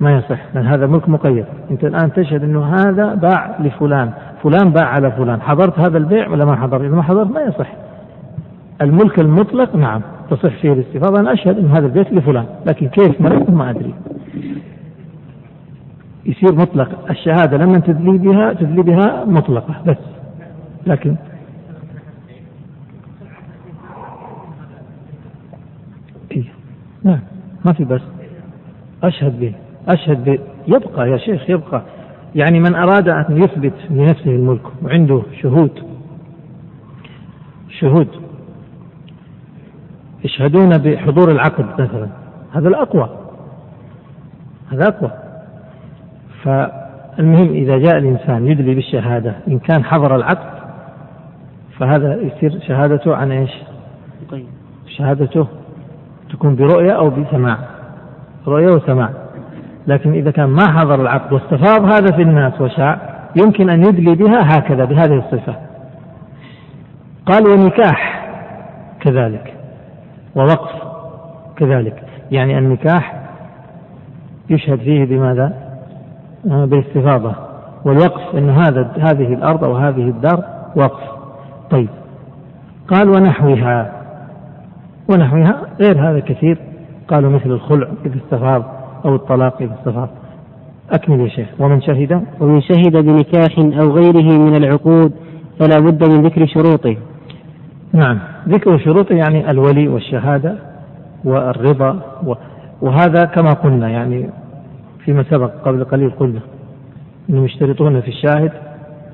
ما يصح. لأن هذا ملك مقيد. أنت الآن تشهد أنه هذا باع لفلان. فلان باع على فلان. حضرت هذا البيع ولا ما حضر إذا ما حضرت ما يصح. الملك المطلق؟ نعم. تصح فيه الاستفاضة. أنا أشهد أن هذا البيت لفلان. لكن كيف؟ ما ما أدري. يصير مطلق. الشهادة لما تدلي بها تدلي بها مطلقة. بس. لكن نعم ما في بس. أشهد به أشهد به. يبقى يا شيخ يبقى. يعني من أراد أن يثبت لنفسه الملك وعنده شهود شهود. يشهدون بحضور العقد مثلا. هذا الأقوى. هذا أقوى. فالمهم إذا جاء الإنسان يدلي بالشهادة إن كان حضر العقد فهذا يصير شهادته عن إيش؟ طيب. شهادته تكون برؤية أو بسماع. رؤية وسماع. لكن إذا كان ما حضر العقد واستفاض هذا في الناس وشاع يمكن أن يدلي بها هكذا بهذه الصفة. قال ونكاح كذلك. ووقف كذلك. يعني النكاح يشهد فيه بماذا؟ آه، بالاستفاضة. والوقف أن هذا هذه الأرض أو هذه الدار وقف. طيب. قال ونحوها. ونحوها غير هذا كثير. قالوا مثل الخلع إذا استفاض أو الطلاق إذا استفاض. أكمل يا شيخ. ومن شهد؟ ومن شهد بنكاح أو غيره من العقود فلا بد من ذكر شروطه. نعم. ذكر شروطه يعني الولي والشهادة والرضا وهذا كما قلنا يعني فيما سبق قبل قليل قلنا إنهم يشترطون في الشاهد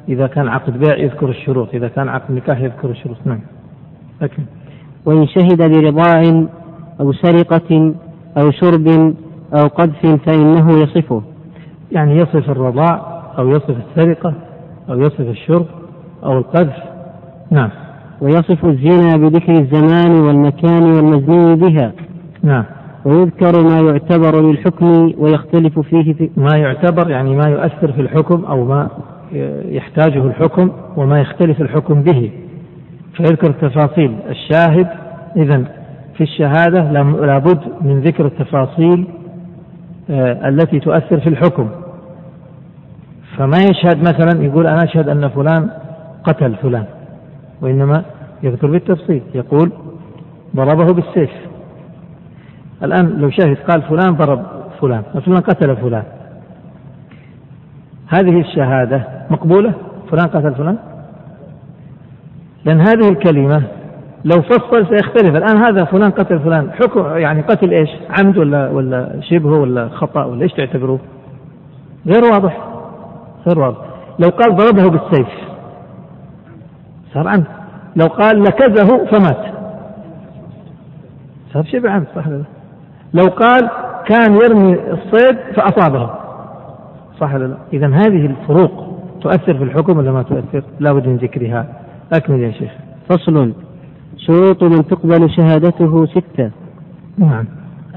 إذا كان عقد بيع يذكر الشروط إذا كان عقد نكاح يذكر الشروط. نعم. لكن وإن شهد برضاع أو سرقة أو شرب أو قذف فإنه يصفه. يعني يصف الرضاع أو يصف السرقة أو يصف الشرب أو القذف. نعم. ويصف الزنا بذكر الزمان والمكان والمزني بها. نعم. ويذكر ما يعتبر للحكم ويختلف فيه في ما يعتبر يعني ما يؤثر في الحكم أو ما يحتاجه الحكم وما يختلف الحكم به. فيذكر تفاصيل الشاهد إذا في الشهادة لابد من ذكر التفاصيل آه، التي تؤثر في الحكم. فما يشهد مثلا يقول أنا أشهد أن فلان قتل فلان وإنما يذكر بالتفصيل. يقول ضربه بالسيف. الآن لو شاهد قال فلان ضرب فلان فلان قتل فلان. هذه الشهادة مقبولة؟ فلان قتل فلان؟ لأن هذه الكلمة لو فصل سيختلف. الآن هذا فلان قتل فلان حكم يعني قتل إيش؟ عمد ولا ولا شبه ولا خطأ ولا إيش تعتبروه غير واضح غير واضح. لو قال ضربه بالسيف صار عمد. لو قال لكزه فمات صار شبه عمد صح ولا لو قال كان يرمي الصيد فأصابه صح ولا لا؟ إذا هذه الفروق تؤثر في الحكم ولا ما تؤثر؟ لا بد من ذكرها. أكمل يا شيخ. فصل. شروط من تقبل شهادته ستة. نعم.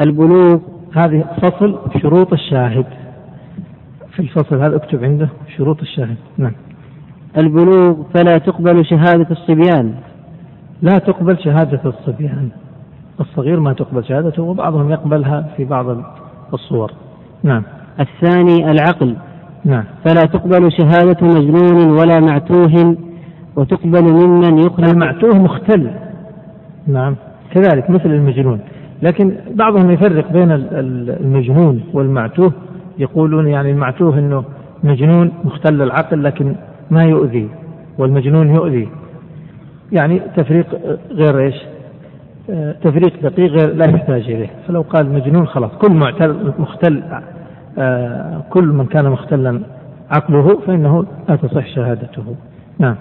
البلوغ. هذه فصل شروط الشاهد. في الفصل هذا اكتب عنده شروط الشاهد. نعم. البلوغ فلا تقبل شهادة الصبيان. لا تقبل شهادة الصبيان. الصغير ما تقبل شهادته وبعضهم يقبلها في بعض الصور. نعم. الثاني العقل. نعم. فلا تقبل شهادة مجنون ولا معتوه وتقبل ممن يخرج المعتوه مختل. نعم. كذلك مثل المجنون. لكن بعضهم يفرق بين المجنون والمعتوه. يقولون يعني المعتوه إنه مجنون مختل العقل لكن ما يؤذي والمجنون يؤذي. يعني تفريق غير إيش؟ تفريق دقيق غير لا يحتاج إليه. فلو قال مجنون خلاص كل معتل مختل آه، كل من كان مختلا عقله فإنه لا تصح شهادته. نعم.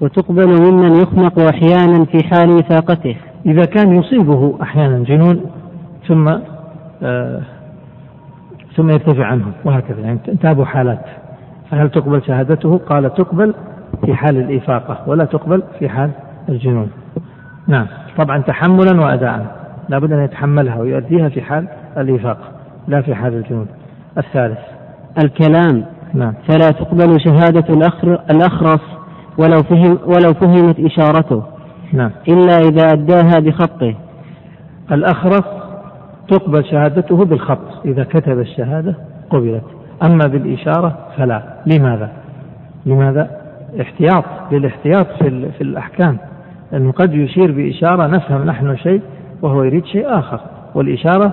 وتقبل ممن يخنق أحيانا في حال إفاقته إذا كان يصيبه أحيانا جنون ثم آه ثم يرتفع عنه وهكذا. يعني تابوا حالات. فهل تقبل شهادته؟ قال تقبل في حال الإفاقة ولا تقبل في حال الجنون. نعم. طبعا تحملا وأداء. لا بد أن يتحملها ويؤديها في حال الإفاقة لا في حال الجنون. الثالث. الكلام. نعم. فلا تقبل شهادة الأخرس ولو فهم ولو فهمت إشارته. نعم. إلا إذا أداها بخطه. الأخرس تقبل شهادته بالخط. إذا كتب الشهادة قبلت. أما بالإشارة فلا. لماذا؟ لماذا؟ احتياط. للاحتياط في, في الأحكام. أنه قد يشير بإشارة نفهم نحن شيء وهو يريد شيء آخر. والإشارة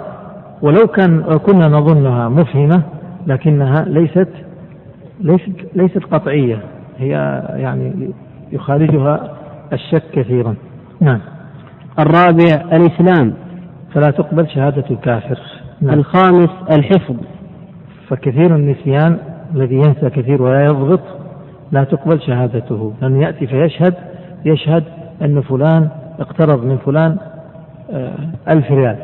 ولو كان كنا نظنها مفهمة لكنها ليست ليست ليست قطعية. هي يعني يخالجها الشك كثيرا. نعم. الرابع الإسلام. فلا تقبل شهادة الكافر. نعم. الخامس الحفظ. فكثير النسيان الذي ينسى كثير ولا يضبط لا تقبل شهادته. لأنه يأتي فيشهد يشهد أن فلان اقترض من فلان آه، ألف ريال.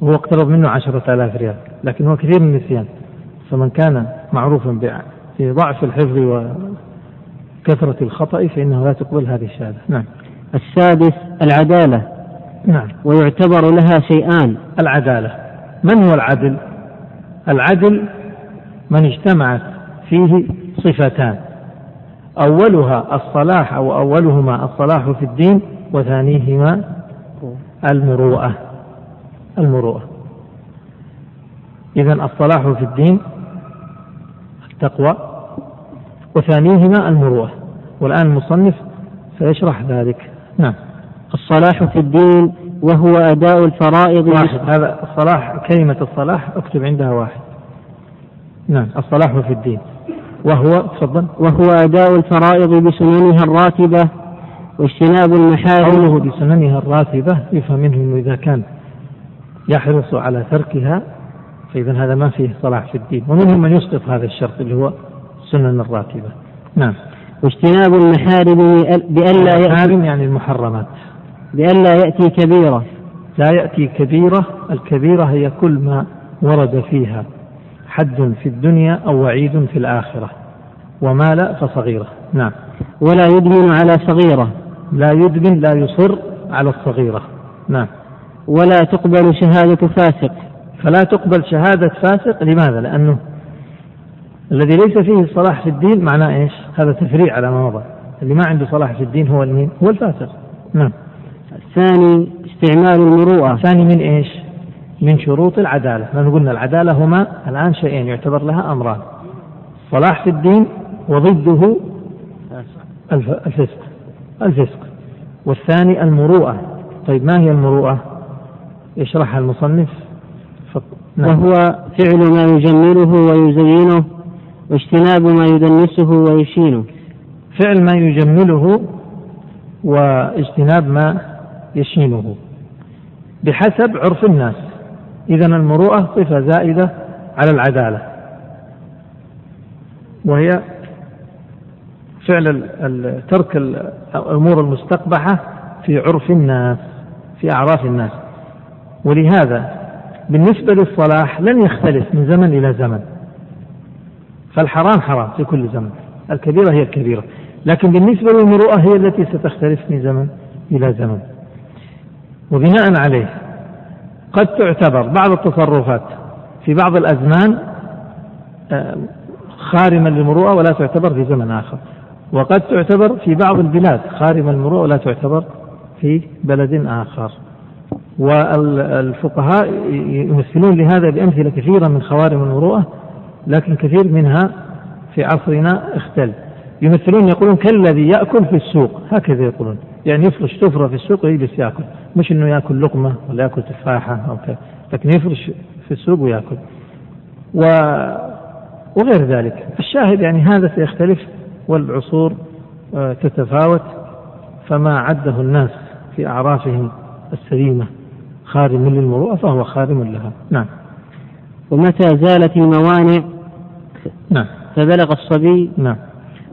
وهو اقترض منه عشرة آلاف ريال لكن هو كثير من النسيان. فمن كان معروفا في ضعف الحفظ وكثرة الخطأ فإنه لا تقبل هذه الشهادة. نعم. السادس العدالة. نعم. ويعتبر لها شيئان. العدالة. من هو العدل؟ العدل من اجتمعت فيه صفتان. أولها الصلاح أو أولهما الصلاح في الدين وثانيهما المروءة. المروءة. إذا الصلاح في الدين التقوى. وثانيهما المروءة والآن المصنف سيشرح ذلك. نعم. الصلاح في الدين وهو أداء الفرائض. واحد. هذا الصلاح كلمة الصلاح اكتب عندها واحد. نعم. الصلاح في الدين. وهو تفضل. وهو أداء الفرائض بسننها الراتبة واجتناب المحارم. قوله بسننها الراتبة يفهم منه أنه إذا كان يحرص على تركها فإذا هذا ما فيه صلاح في الدين. ومنهم من يسقط هذا الشرط اللي هو السنن الراتبة. نعم. واجتناب المحارم بألا يأتي يعني المحرمات. بألا يأتي كبيرة. لا يأتي كبيرة الكبيرة هي كل ما ورد فيها حد في الدنيا أو وعيد في الآخرة. وما لا فصغيرة. نعم. ولا يدمن على صغيرة. لا يدمن لا يصر على الصغيرة. نعم. ولا تقبل شهادة فاسق. فلا تقبل شهادة فاسق لماذا؟ لأنه الذي ليس فيه الصلاح في الدين معناه إيش؟ هذا تفريع على ما مضى اللي ما عنده صلاح في الدين هو المين؟ هو الفاسق نعم. الثاني استعمال المروءة. الثاني من إيش؟ من شروط العدالة. لأن قلنا العدالة هما الآن شيئين يعتبر لها أمران. صلاح في الدين وضده الفسق. الفسق. والثاني المروءة. طيب ما هي المروءة؟ يشرحها المصنف. نعم. وهو فعل ما يجمله ويزينه. واجتناب ما يدنسه ويشينه. فعل ما يجمله واجتناب ما يشينه. بحسب عرف الناس. إذا المروءة صفة زائدة على العدالة. وهي فعل ترك الأمور المستقبحة في عرف الناس في أعراف الناس. ولهذا بالنسبة للصلاح لن يختلف من زمن إلى زمن. فالحرام حرام في كل زمن. الكبيرة هي الكبيرة. لكن بالنسبة للمروءة هي التي ستختلف من زمن إلى زمن. وبناء عليه قد تعتبر بعض التصرفات في بعض الأزمان آه، خارما للمروءة ولا تعتبر في زمن آخر. وقد تعتبر في بعض البلاد خارما للمروءة ولا تعتبر في بلد آخر. والفقهاء يمثلون لهذا بأمثلة كثيرة من خوارم المروءة لكن كثير منها في عصرنا اختل. يمثلون يقولون كالذي يأكل في السوق. هكذا يقولون. يعني يفرش سفرة في السوق ويجلس يأكل. مش إنه يأكل لقمة ولا يأكل تفاحة أو كذا لكن يفرش في السوق ويأكل. و وغير ذلك. الشاهد يعني هذا سيختلف والعصور آه، تتفاوت. فما عده الناس في أعرافهم السليمة خارم للمروءة فهو خارم لها. نعم. ومتى زالت الموانع؟ نعم. فبلغ الصبي نعم.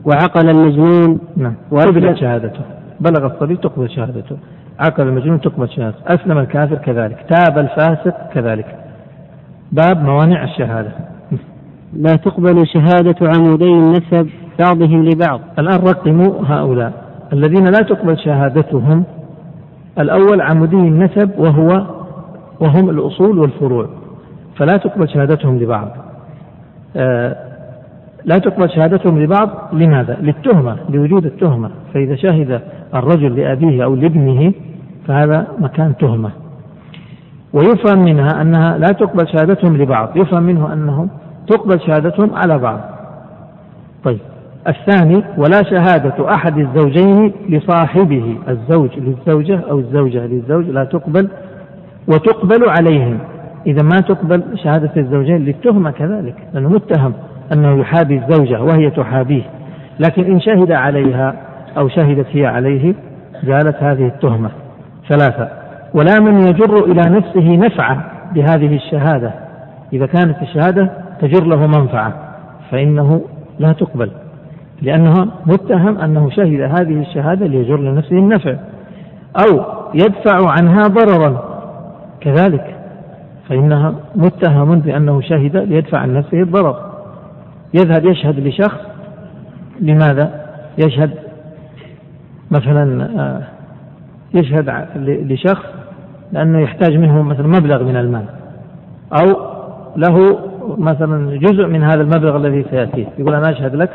وعقل المجنون نعم. وقبلت شهادته. بلغ الصبي تقبل شهادته. عقل المجنون تقبل شهادته. أسلم الكافر كذلك. تاب الفاسق كذلك. باب موانع الشهادة. لا تقبل شهادة عمودي النسب بعضهم لبعض. الآن رقموا هؤلاء الذين لا تقبل شهادتهم. الأول عمودي النسب وهو وهم الأصول والفروع. فلا تقبل شهادتهم لبعض. آه لا تقبل شهادتهم لبعض لماذا؟ للتهمة لوجود التهمة. فإذا شهد الرجل لأبيه أو لابنه فهذا مكان تهمة. ويفهم منها أنها لا تقبل شهادتهم لبعض. يفهم منه أنهم تقبل شهادتهم على بعض. طيب. الثاني ولا شهادة أحد الزوجين لصاحبه. الزوج للزوجة أو الزوجة للزوج لا تقبل وتقبل عليهم. إذا ما تقبل شهادة الزوجين للتهمة كذلك لأنه متهم أنه يحابي الزوجة وهي تحابيه. لكن إن شهد عليها أو شهدت هي عليه زالت هذه التهمة ثلاثة. ولا من يجر إلى نفسه نفعة بهذه الشهادة. إذا كانت الشهادة تجر له منفعة فإنه لا تقبل. لأنه متهم أنه شهد هذه الشهادة ليجر لنفسه النفع. أو يدفع عنها ضررا كذلك فإنها متهم بأنه شهد ليدفع عن نفسه الضرر. يذهب يشهد لشخص لماذا؟ يشهد مثلا آه، يشهد لشخص لأنه يحتاج منه مثلا مبلغ من المال أو له مثلا جزء من هذا المبلغ الذي سيأتيه. يقول أنا أشهد لك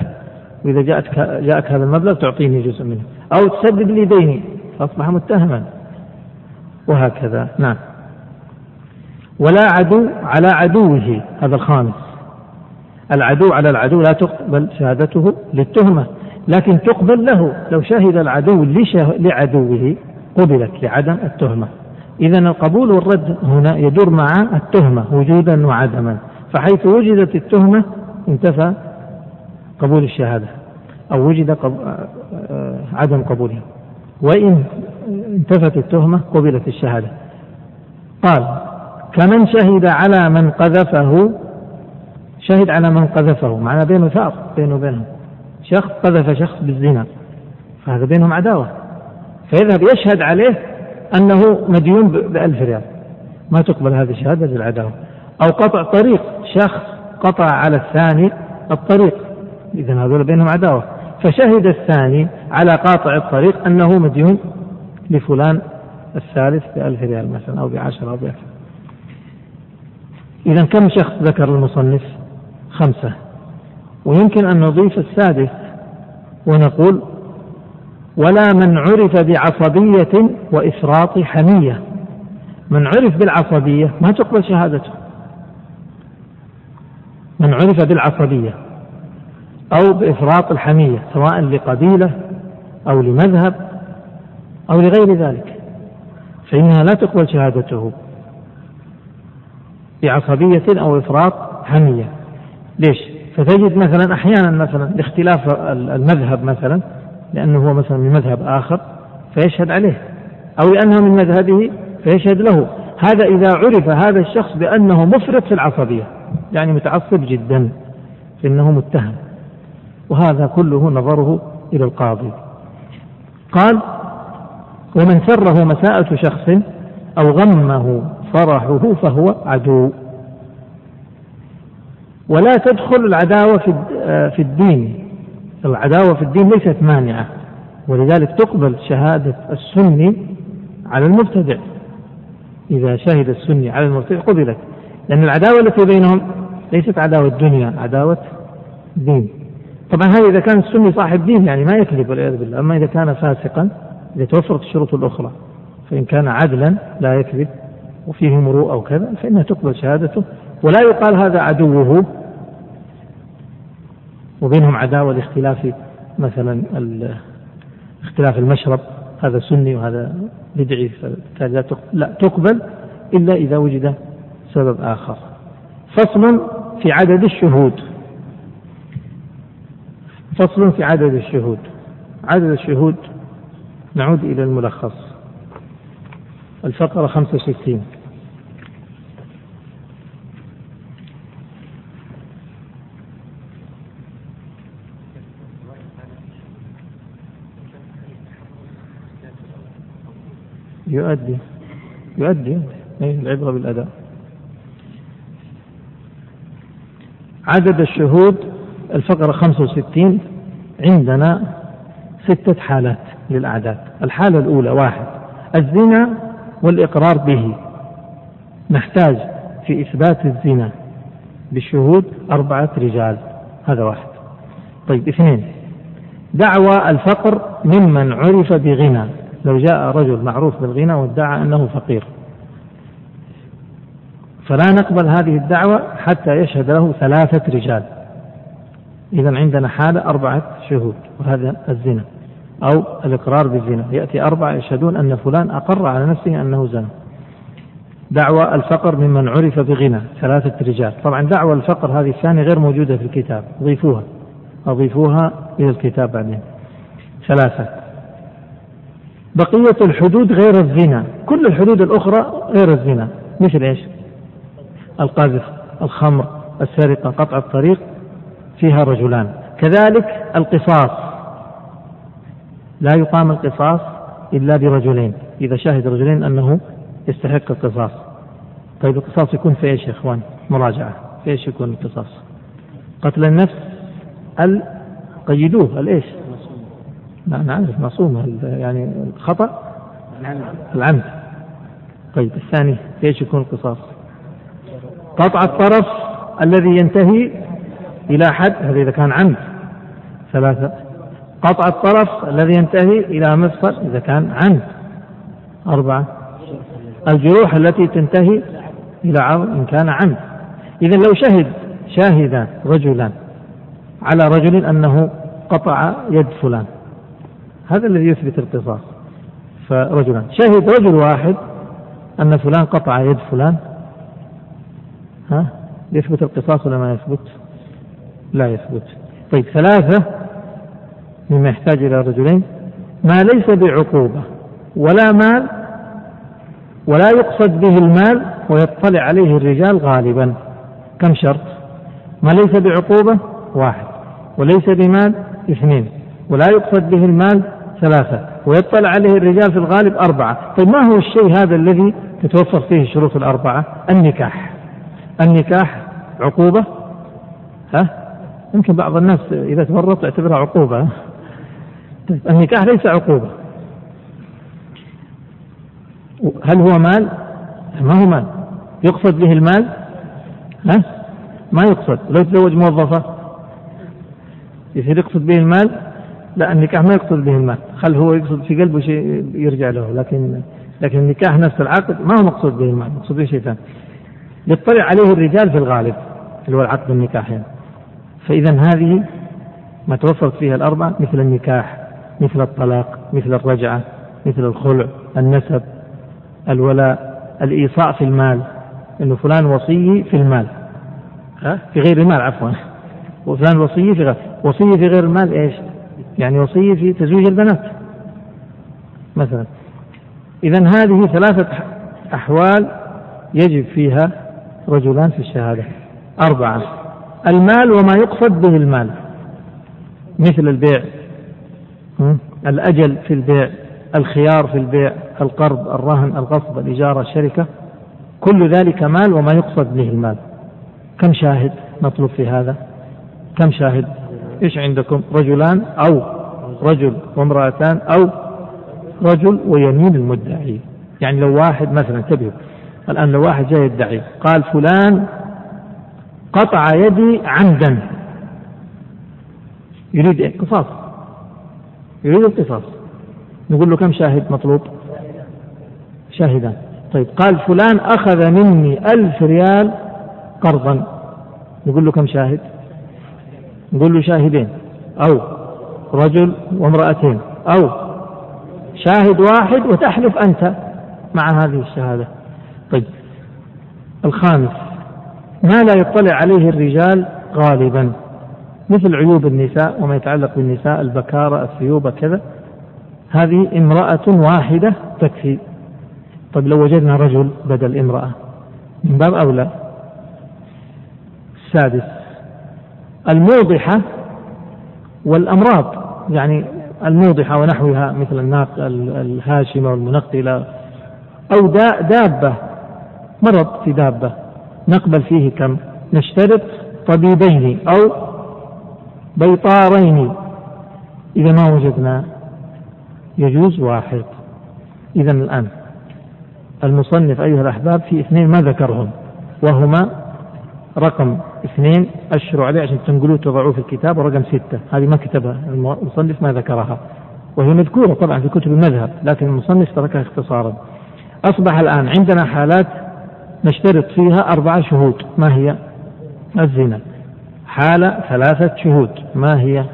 وإذا جاءتك جاءك هذا المبلغ تعطيني جزء منه. أو تسدد لي ديني فأصبح متهما. وهكذا. نعم. ولا عدو على عدوه هذا الخامس. العدو على العدو لا تقبل شهادته للتهمة لكن تقبل له لو شهد العدو لعدوه قبلت لعدم التهمة. إذا القبول والرد هنا يدور مع التهمة وجودا وعدما فحيث وجدت التهمة انتفى قبول الشهادة أو وجد قب... آه، عدم قبولها. وإن انتفت التهمة قبلت الشهادة. قال كمن شهد على من قذفه شهد على من قذفه معنى بينه ثار بينه وبينهم شخص قذف شخص بالزنا فهذا بينهم عداوة. فيذهب يشهد عليه أنه مديون بألف ريال. ما تقبل هذه الشهادة للعداوة أو قطع طريق شخص قطع على الثاني الطريق. إذا هذول بينهم عداوة. فشهد الثاني على قاطع الطريق أنه مديون لفلان الثالث بألف ريال مثلا أو بعشرة أو بأكثر إذا كم شخص ذكر المصنف؟ خمسة. ويمكن أن نضيف السادس ونقول ولا من عرف بعصبية وإفراط حمية. من عرف بالعصبية ما تقبل شهادته. من عرف بالعصبية أو بإفراط الحمية سواء لقبيلة أو لمذهب أو لغير ذلك فإنها لا تقبل شهادته. بعصبية أو إفراط حمية. ليش؟ فتجد مثلا أحيانا مثلا لاختلاف المذهب مثلا لأنه هو مثلا من مذهب آخر فيشهد عليه. أو لأنه من مذهبه فيشهد له. هذا إذا عرف هذا الشخص بأنه مفرط في العصبية يعني متعصب جدا فإنه متهم. وهذا كله نظره إلى القاضي. قال ومن سره مساءة شخص أو غمه فرحه فهو عدو. ولا تدخل العداوة في الدين. العداوة في الدين ليست مانعة ولذلك تقبل شهادة السني على المبتدع. إذا شهد السني على المبتدع قبلت. لأن العداوة التي بينهم ليست عداوة دنيا عداوة دين. طبعا هذا إذا كان السني صاحب دين يعني ما يكذب والعياذ بالله. أما إذا كان فاسقا إذا توفرت الشروط الأخرى فإن كان عدلا لا يكذب. وفيه مروءة وكذا فإنها تقبل شهادته. ولا يقال هذا عدوه. وبينهم عداوة لاختلاف مثلا اختلاف المشرب. هذا سني وهذا بدعي لا تقبل إلا إذا وجد سبب آخر. فصل في عدد الشهود. فصل في عدد الشهود. عدد الشهود نعود إلى الملخص. الفقرة 65 يؤدي. يؤدي. أي العبرة بالأداء. عدد الشهود الفقرة 65 عندنا ستة حالات للأعداد. الحالة الأولى واحد. الزنا والإقرار به. نحتاج في إثبات الزنا بالشهود أربعة رجال. هذا واحد. طيب اثنين. دعوى الفقر ممن عرف بغنى. لو جاء رجل معروف بالغنى وادعى أنه فقير. فلا نقبل هذه الدعوة حتى يشهد له ثلاثة رجال. إذا عندنا حالة أربعة شهود وهذا الزنا. أو الإقرار بالزنا. يأتي أربعة يشهدون أن فلان أقر على نفسه أنه زنا دعوى الفقر ممن عرف بغنى. ثلاثة رجال. طبعا دعوى الفقر هذه الثانية غير موجودة في الكتاب. ضيفوها. أضيفوها إلى الكتاب بعدين. ثلاثة. بقية الحدود غير الزنا. كل الحدود الأخرى غير الزنا. مثل إيش؟ القذف الخمر السرقة قطع الطريق فيها رجلان. كذلك القصاص. لا يقام القصاص إلا برجلين. إذا شهد رجلين أنه يستحق القصاص. طيب القصاص يكون في إيش يا إخوان؟ مراجعة. في إيش يكون القصاص؟ قتل النفس ال قيدوه الإيش؟ لا نعرف مصومة يعني الخطأ؟ العمد. طيب الثاني في إيش يكون القصاص؟ قطع الطرف الذي ينتهي إلى حد. هذا إذا كان عمد. ثلاثة. قطع الطرف الذي ينتهي إلى مفصل إذا كان عمد أربعة. الجروح التي تنتهي إلى عرض إن كان عمد إذا لو شهد شاهدان رجلان على رجل أنه قطع يد فلان. هذا الذي يثبت القصاص. فرجلان شهد رجل واحد أن فلان قطع يد فلان. ها؟ يثبت القصاص ولا ما يثبت؟ لا يثبت. طيب ثلاثة مما يحتاج إلى رجلين ما ليس بعقوبة ولا مال ولا يقصد به المال ويطلع عليه الرجال غالبا. كم شرط؟ ما ليس بعقوبة؟ واحد. وليس بمال؟ اثنين. ولا يقصد به المال؟ ثلاثة. ويطلع عليه الرجال في الغالب أربعة. طيب ما هو الشيء هذا الذي تتوفر فيه الشروط الأربعة؟ النكاح. النكاح عقوبة؟ ها؟ يمكن بعض الناس إذا تورط يعتبرها عقوبة. طيب النكاح ليس عقوبة هل هو مال؟ ما هو مال يقصد به المال؟ ها؟ ما يقصد لو تزوج موظفة يصير يقصد به المال لا النكاح ما يقصد به المال خل هو يقصد في قلبه شيء يرجع له لكن لكن النكاح نفس العقد ما هو مقصود به المال مقصود به شيء ثاني يطلع عليه الرجال في الغالب اللي هو العقد النكاح يعني. فإذا هذه ما توفرت فيها الأربعة مثل النكاح مثل الطلاق مثل الرجعة مثل الخلع النسب الولاء الإيصاء في المال أنه فلان وصي في المال. ها؟ في غير المال عفوا. وفلان وصي في غير وصي في غير المال إيش؟ يعني وصي في تزويج البنات. مثلا. إذا هذه ثلاثة أحوال يجب فيها رجلان في الشهادة. أربعة. المال وما يقصد به المال. مثل البيع. الأجل في البيع الخيار في البيع القرض الرهن الغصب الإجارة الشركة كل ذلك مال وما يقصد به المال. كم شاهد مطلوب في هذا؟ كم شاهد؟ إيش عندكم؟ رجلان أو رجل وامرأتان أو رجل ويمين المدعي. يعني لو واحد مثلا انتبهوا الآن لو واحد جاي يدعي قال فلان قطع يدي عمدا. يريد إيه؟ يريد القصاص نقول له كم شاهد مطلوب؟ شاهدان. طيب قال فلان أخذ مني ألف ريال قرضا. نقول له كم شاهد؟ نقول له شاهدين. أو رجل وامرأتين. أو شاهد واحد وتحلف أنت مع هذه الشهادة. طيب الخامس. ما لا يطلع عليه الرجال غالبا. مثل عيوب النساء وما يتعلق بالنساء البكارة الثيوبة كذا. هذه امرأة واحدة تكفي. طيب لو وجدنا رجل بدل امرأة من باب أولى. السادس الموضحة والأمراض. يعني الموضحة ونحوها مثل الناق الهاشمة والمنقلة. أو دابة. مرض في دابة. نقبل فيه كم؟ نشترط طبيبين أو بيطارين. إذا ما وجدنا يجوز واحد. إذا الآن المصنف أيها الأحباب في اثنين ما ذكرهم وهما رقم اثنين أشروا عليه عشان تنقلوه تضعوه في الكتاب ورقم ستة. هذه ما كتبها المصنف ما ذكرها. وهي مذكورة طبعا في كتب المذهب لكن المصنف تركها اختصارا. أصبح الآن عندنا حالات نشترط فيها أربعة شهود. ما هي؟ الزنا. حالة ثلاثة شهود. ما هي؟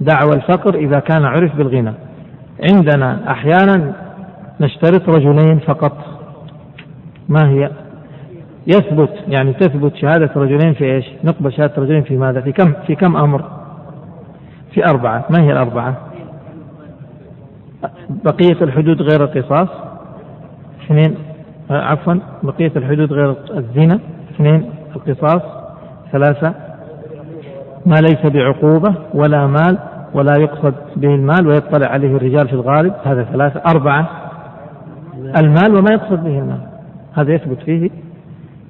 دعوى الفقر إذا كان عرف بالغنى. عندنا أحيانا نشترط رجلين فقط. ما هي؟ يثبت يعني تثبت شهادة رجلين في إيش؟ نقبل شهادة رجلين في ماذا؟ في كم؟ في كم أمر؟ في أربعة، ما هي الأربعة؟ بقية الحدود غير القصاص. اثنين عفوا بقية الحدود غير الزنا. اثنين القصاص. ثلاثة ما ليس بعقوبة ولا مال ولا يقصد به المال ويطلع عليه الرجال في الغالب هذا ثلاثة أربعة. المال وما يقصد به المال هذا يثبت فيه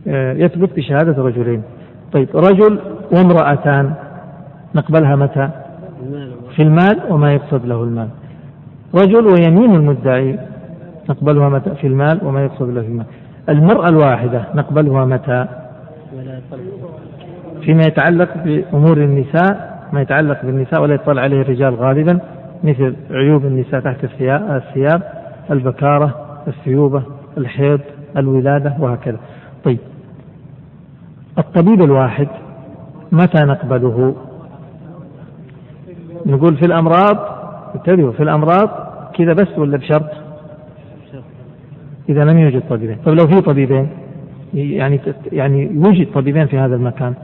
آه، يثبت بشهادة رجلين. طيب رجل وامرأتان نقبلها متى؟ في المال وما يقصد له المال. رجل ويمين المدعي نقبلها متى؟ في المال وما يقصد له المال. المرأة الواحدة نقبلها متى؟ فيما يتعلق بأمور النساء ما يتعلق بالنساء ولا يطلع عليه الرجال غالبا مثل عيوب النساء تحت الثياب البكارة الثيوبة الحيض الولادة وهكذا. طيب. الطبيب الواحد متى نقبله؟ نقول في الأمراض انتبهوا في الأمراض كذا بس ولا بشرط؟ إذا لم يوجد طبيبين. طيب لو في طبيبين يعني يعني يوجد طبيبين في هذا المكان.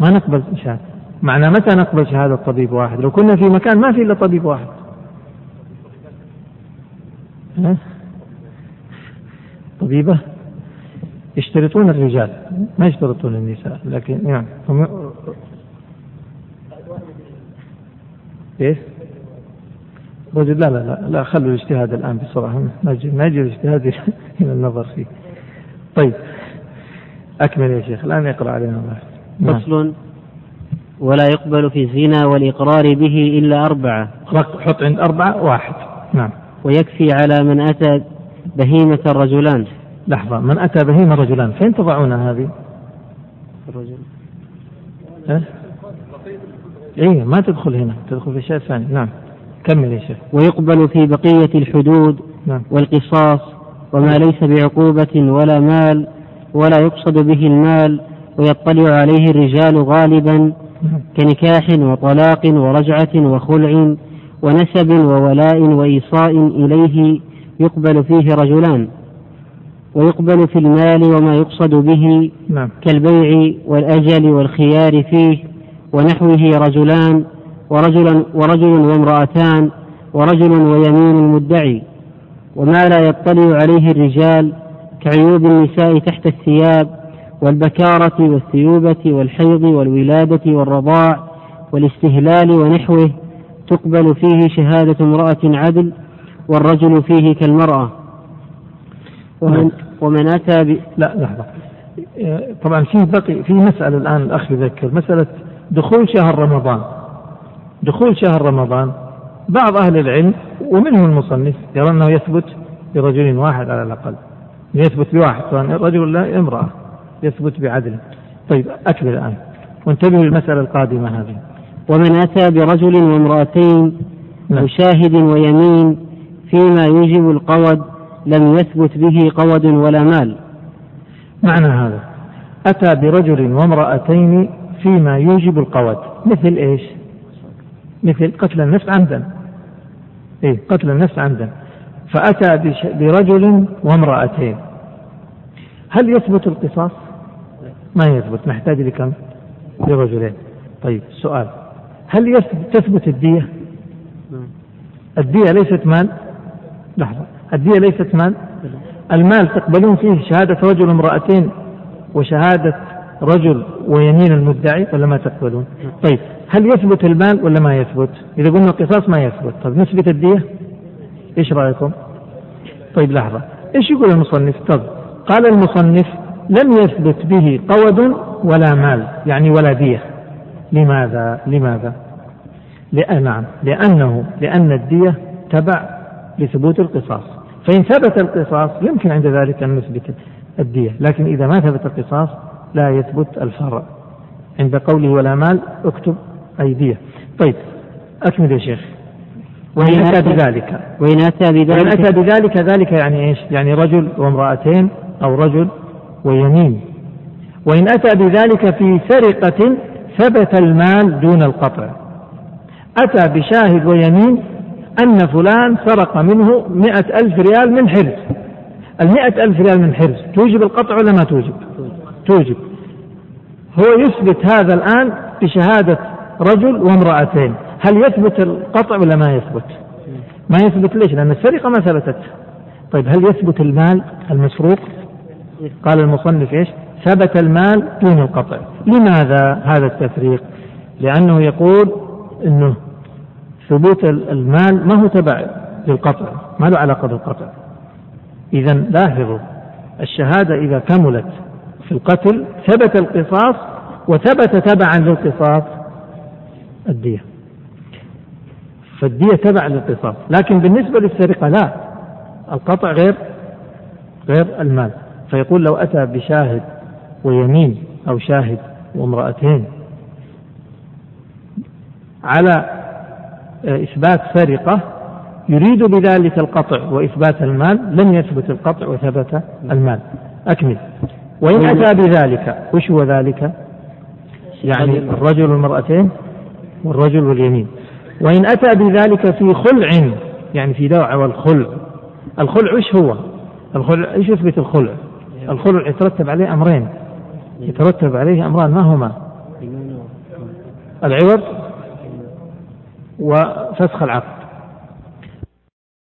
ما نقبل شهادة معنى متى نقبل شهادة طبيب واحد لو كنا في مكان ما في إلا طبيب واحد ها؟ طبيبة يشترطون الرجال ما يشترطون النساء لكن يعني هم إيش؟ رجل لا لا لا لا خلوا الاجتهاد الآن بسرعة ما يجي الاجتهاد إلى النظر فيه. طيب أكمل يا شيخ الآن اقرا علينا نعم. فصل ولا يقبل في الزنا والإقرار به إلا أربعة. حط عند أربعة واحد. نعم. ويكفي على من أتى بهيمة الرجلان. لحظة من أتى بهيمة الرجلان فين تضعون هذه؟ الرجل. أه؟ إيه ما تدخل هنا تدخل في شيء ثاني. نعم. كمل يا شيخ. ويقبل في بقية الحدود نعم. والقصاص وما ليس بعقوبة ولا مال ولا يقصد به المال ويطلع عليه الرجال غالبا كنكاح وطلاق ورجعة وخلع ونسب وولاء وإيصاء إليه يقبل فيه رجلان ويقبل في المال وما يقصد به نعم. كالبيع والأجل والخيار فيه ونحوه رجلان ورجل ورجل وامرأتان ورجل ويمين المدعي وما لا يطلع عليه الرجال كعيوب النساء تحت الثياب والبكارة والثيوبة والحيض والولادة والرضاع والاستهلال ونحوه تقبل فيه شهادة امرأة عدل والرجل فيه كالمرأة. ومن, نعم. ومن أتى ب... لا لحظة. طبعا في بقي في مسألة الآن الأخ يذكر مسألة دخول شهر رمضان. دخول شهر رمضان بعض أهل العلم ومنهم المصنف يرى أنه يثبت برجل واحد على الأقل. يثبت بواحد سواء رجل لا امرأة. يثبت بعدله طيب أكمل الآن. وانتبهوا للمسألة القادمة هذه. ومن أتى برجل وامرأتين نعم. وشاهد ويمين فيما يوجب القود لم يثبت به قود ولا مال. معنى هذا. أتى برجل وامرأتين فيما يوجب القود. مثل إيش؟ مثل قتل النفس عمدا. إيه قتل النفس عمدا. فأتى برجل وامرأتين. هل يثبت القصاص؟ ما يثبت نحتاج لكم لرجلين. طيب سؤال. هل تثبت الدية؟ الدية ليست مال. لحظة. الدية ليست مال. المال تقبلون فيه شهادة رجل وامرأتين وشهادة رجل ويمين المدعي ولا ما تقبلون؟ طيب هل يثبت المال ولا ما يثبت؟ إذا قلنا القصاص ما يثبت. طيب نثبت الدية؟ إيش رأيكم؟ طيب لحظة. إيش يقول المصنف؟ طب قال المصنف لم يثبت به قود ولا مال يعني ولا دية. لماذا؟ لماذا؟ لأن نعم لأنه لأن الدية تبع لثبوت القصاص. فإن ثبت القصاص يمكن عند ذلك أن نثبت الدية لكن إذا ما ثبت القصاص لا يثبت الفرع. عند قوله ولا مال اكتب أي دية. طيب أكمل يا شيخ. وإن أتى بذلك. وإن أتى بذلك وإن أتى بذلك ذلك يعني إيش؟ يعني رجل وامرأتين أو رجل ويمين. وإن أتى بذلك في سرقة ثبت المال دون القطع. أتى بشاهد ويمين أن فلان سرق منه مئة ألف ريال من حرز. المئة ألف ريال من حرز توجب القطع ولا ما توجب؟ توجب. هو يثبت هذا الآن بشهادة رجل وامرأتين. هل يثبت القطع ولا ما يثبت؟ ما يثبت ليش؟ لأن السرقة ما ثبتت. طيب هل يثبت المال المسروق؟ قال المصنف إيش؟ ثبت المال دون القطع. لماذا هذا التفريق؟ لأنه يقول أنه ثبوت المال ما هو تبع للقطع ما له علاقة بالقطع. إذا لاحظوا الشهادة إذا كملت في القتل ثبت القصاص وثبت تبعا للقصاص الدية. فالدية تبع للقصاص لكن بالنسبة للسرقة لا. القطع غير غير المال. فيقول لو أتى بشاهد ويمين أو شاهد وامرأتين على آه، إثبات سرقة يريد بذلك القطع وإثبات المال لم يثبت القطع وثبت المال. أكمل. وإن أتى بذلك وش هو ذلك؟ يعني الرجل والمرأتين والرجل واليمين. وإن أتى بذلك في خلع يعني في دعوى الخلع الخلع إيش هو؟ الخلع إيش يثبت الخلع؟ إيه. الخلع يترتب عليه أمرين. إيه. يترتب عليه أمران ما هما؟ العوض وفسخ العقد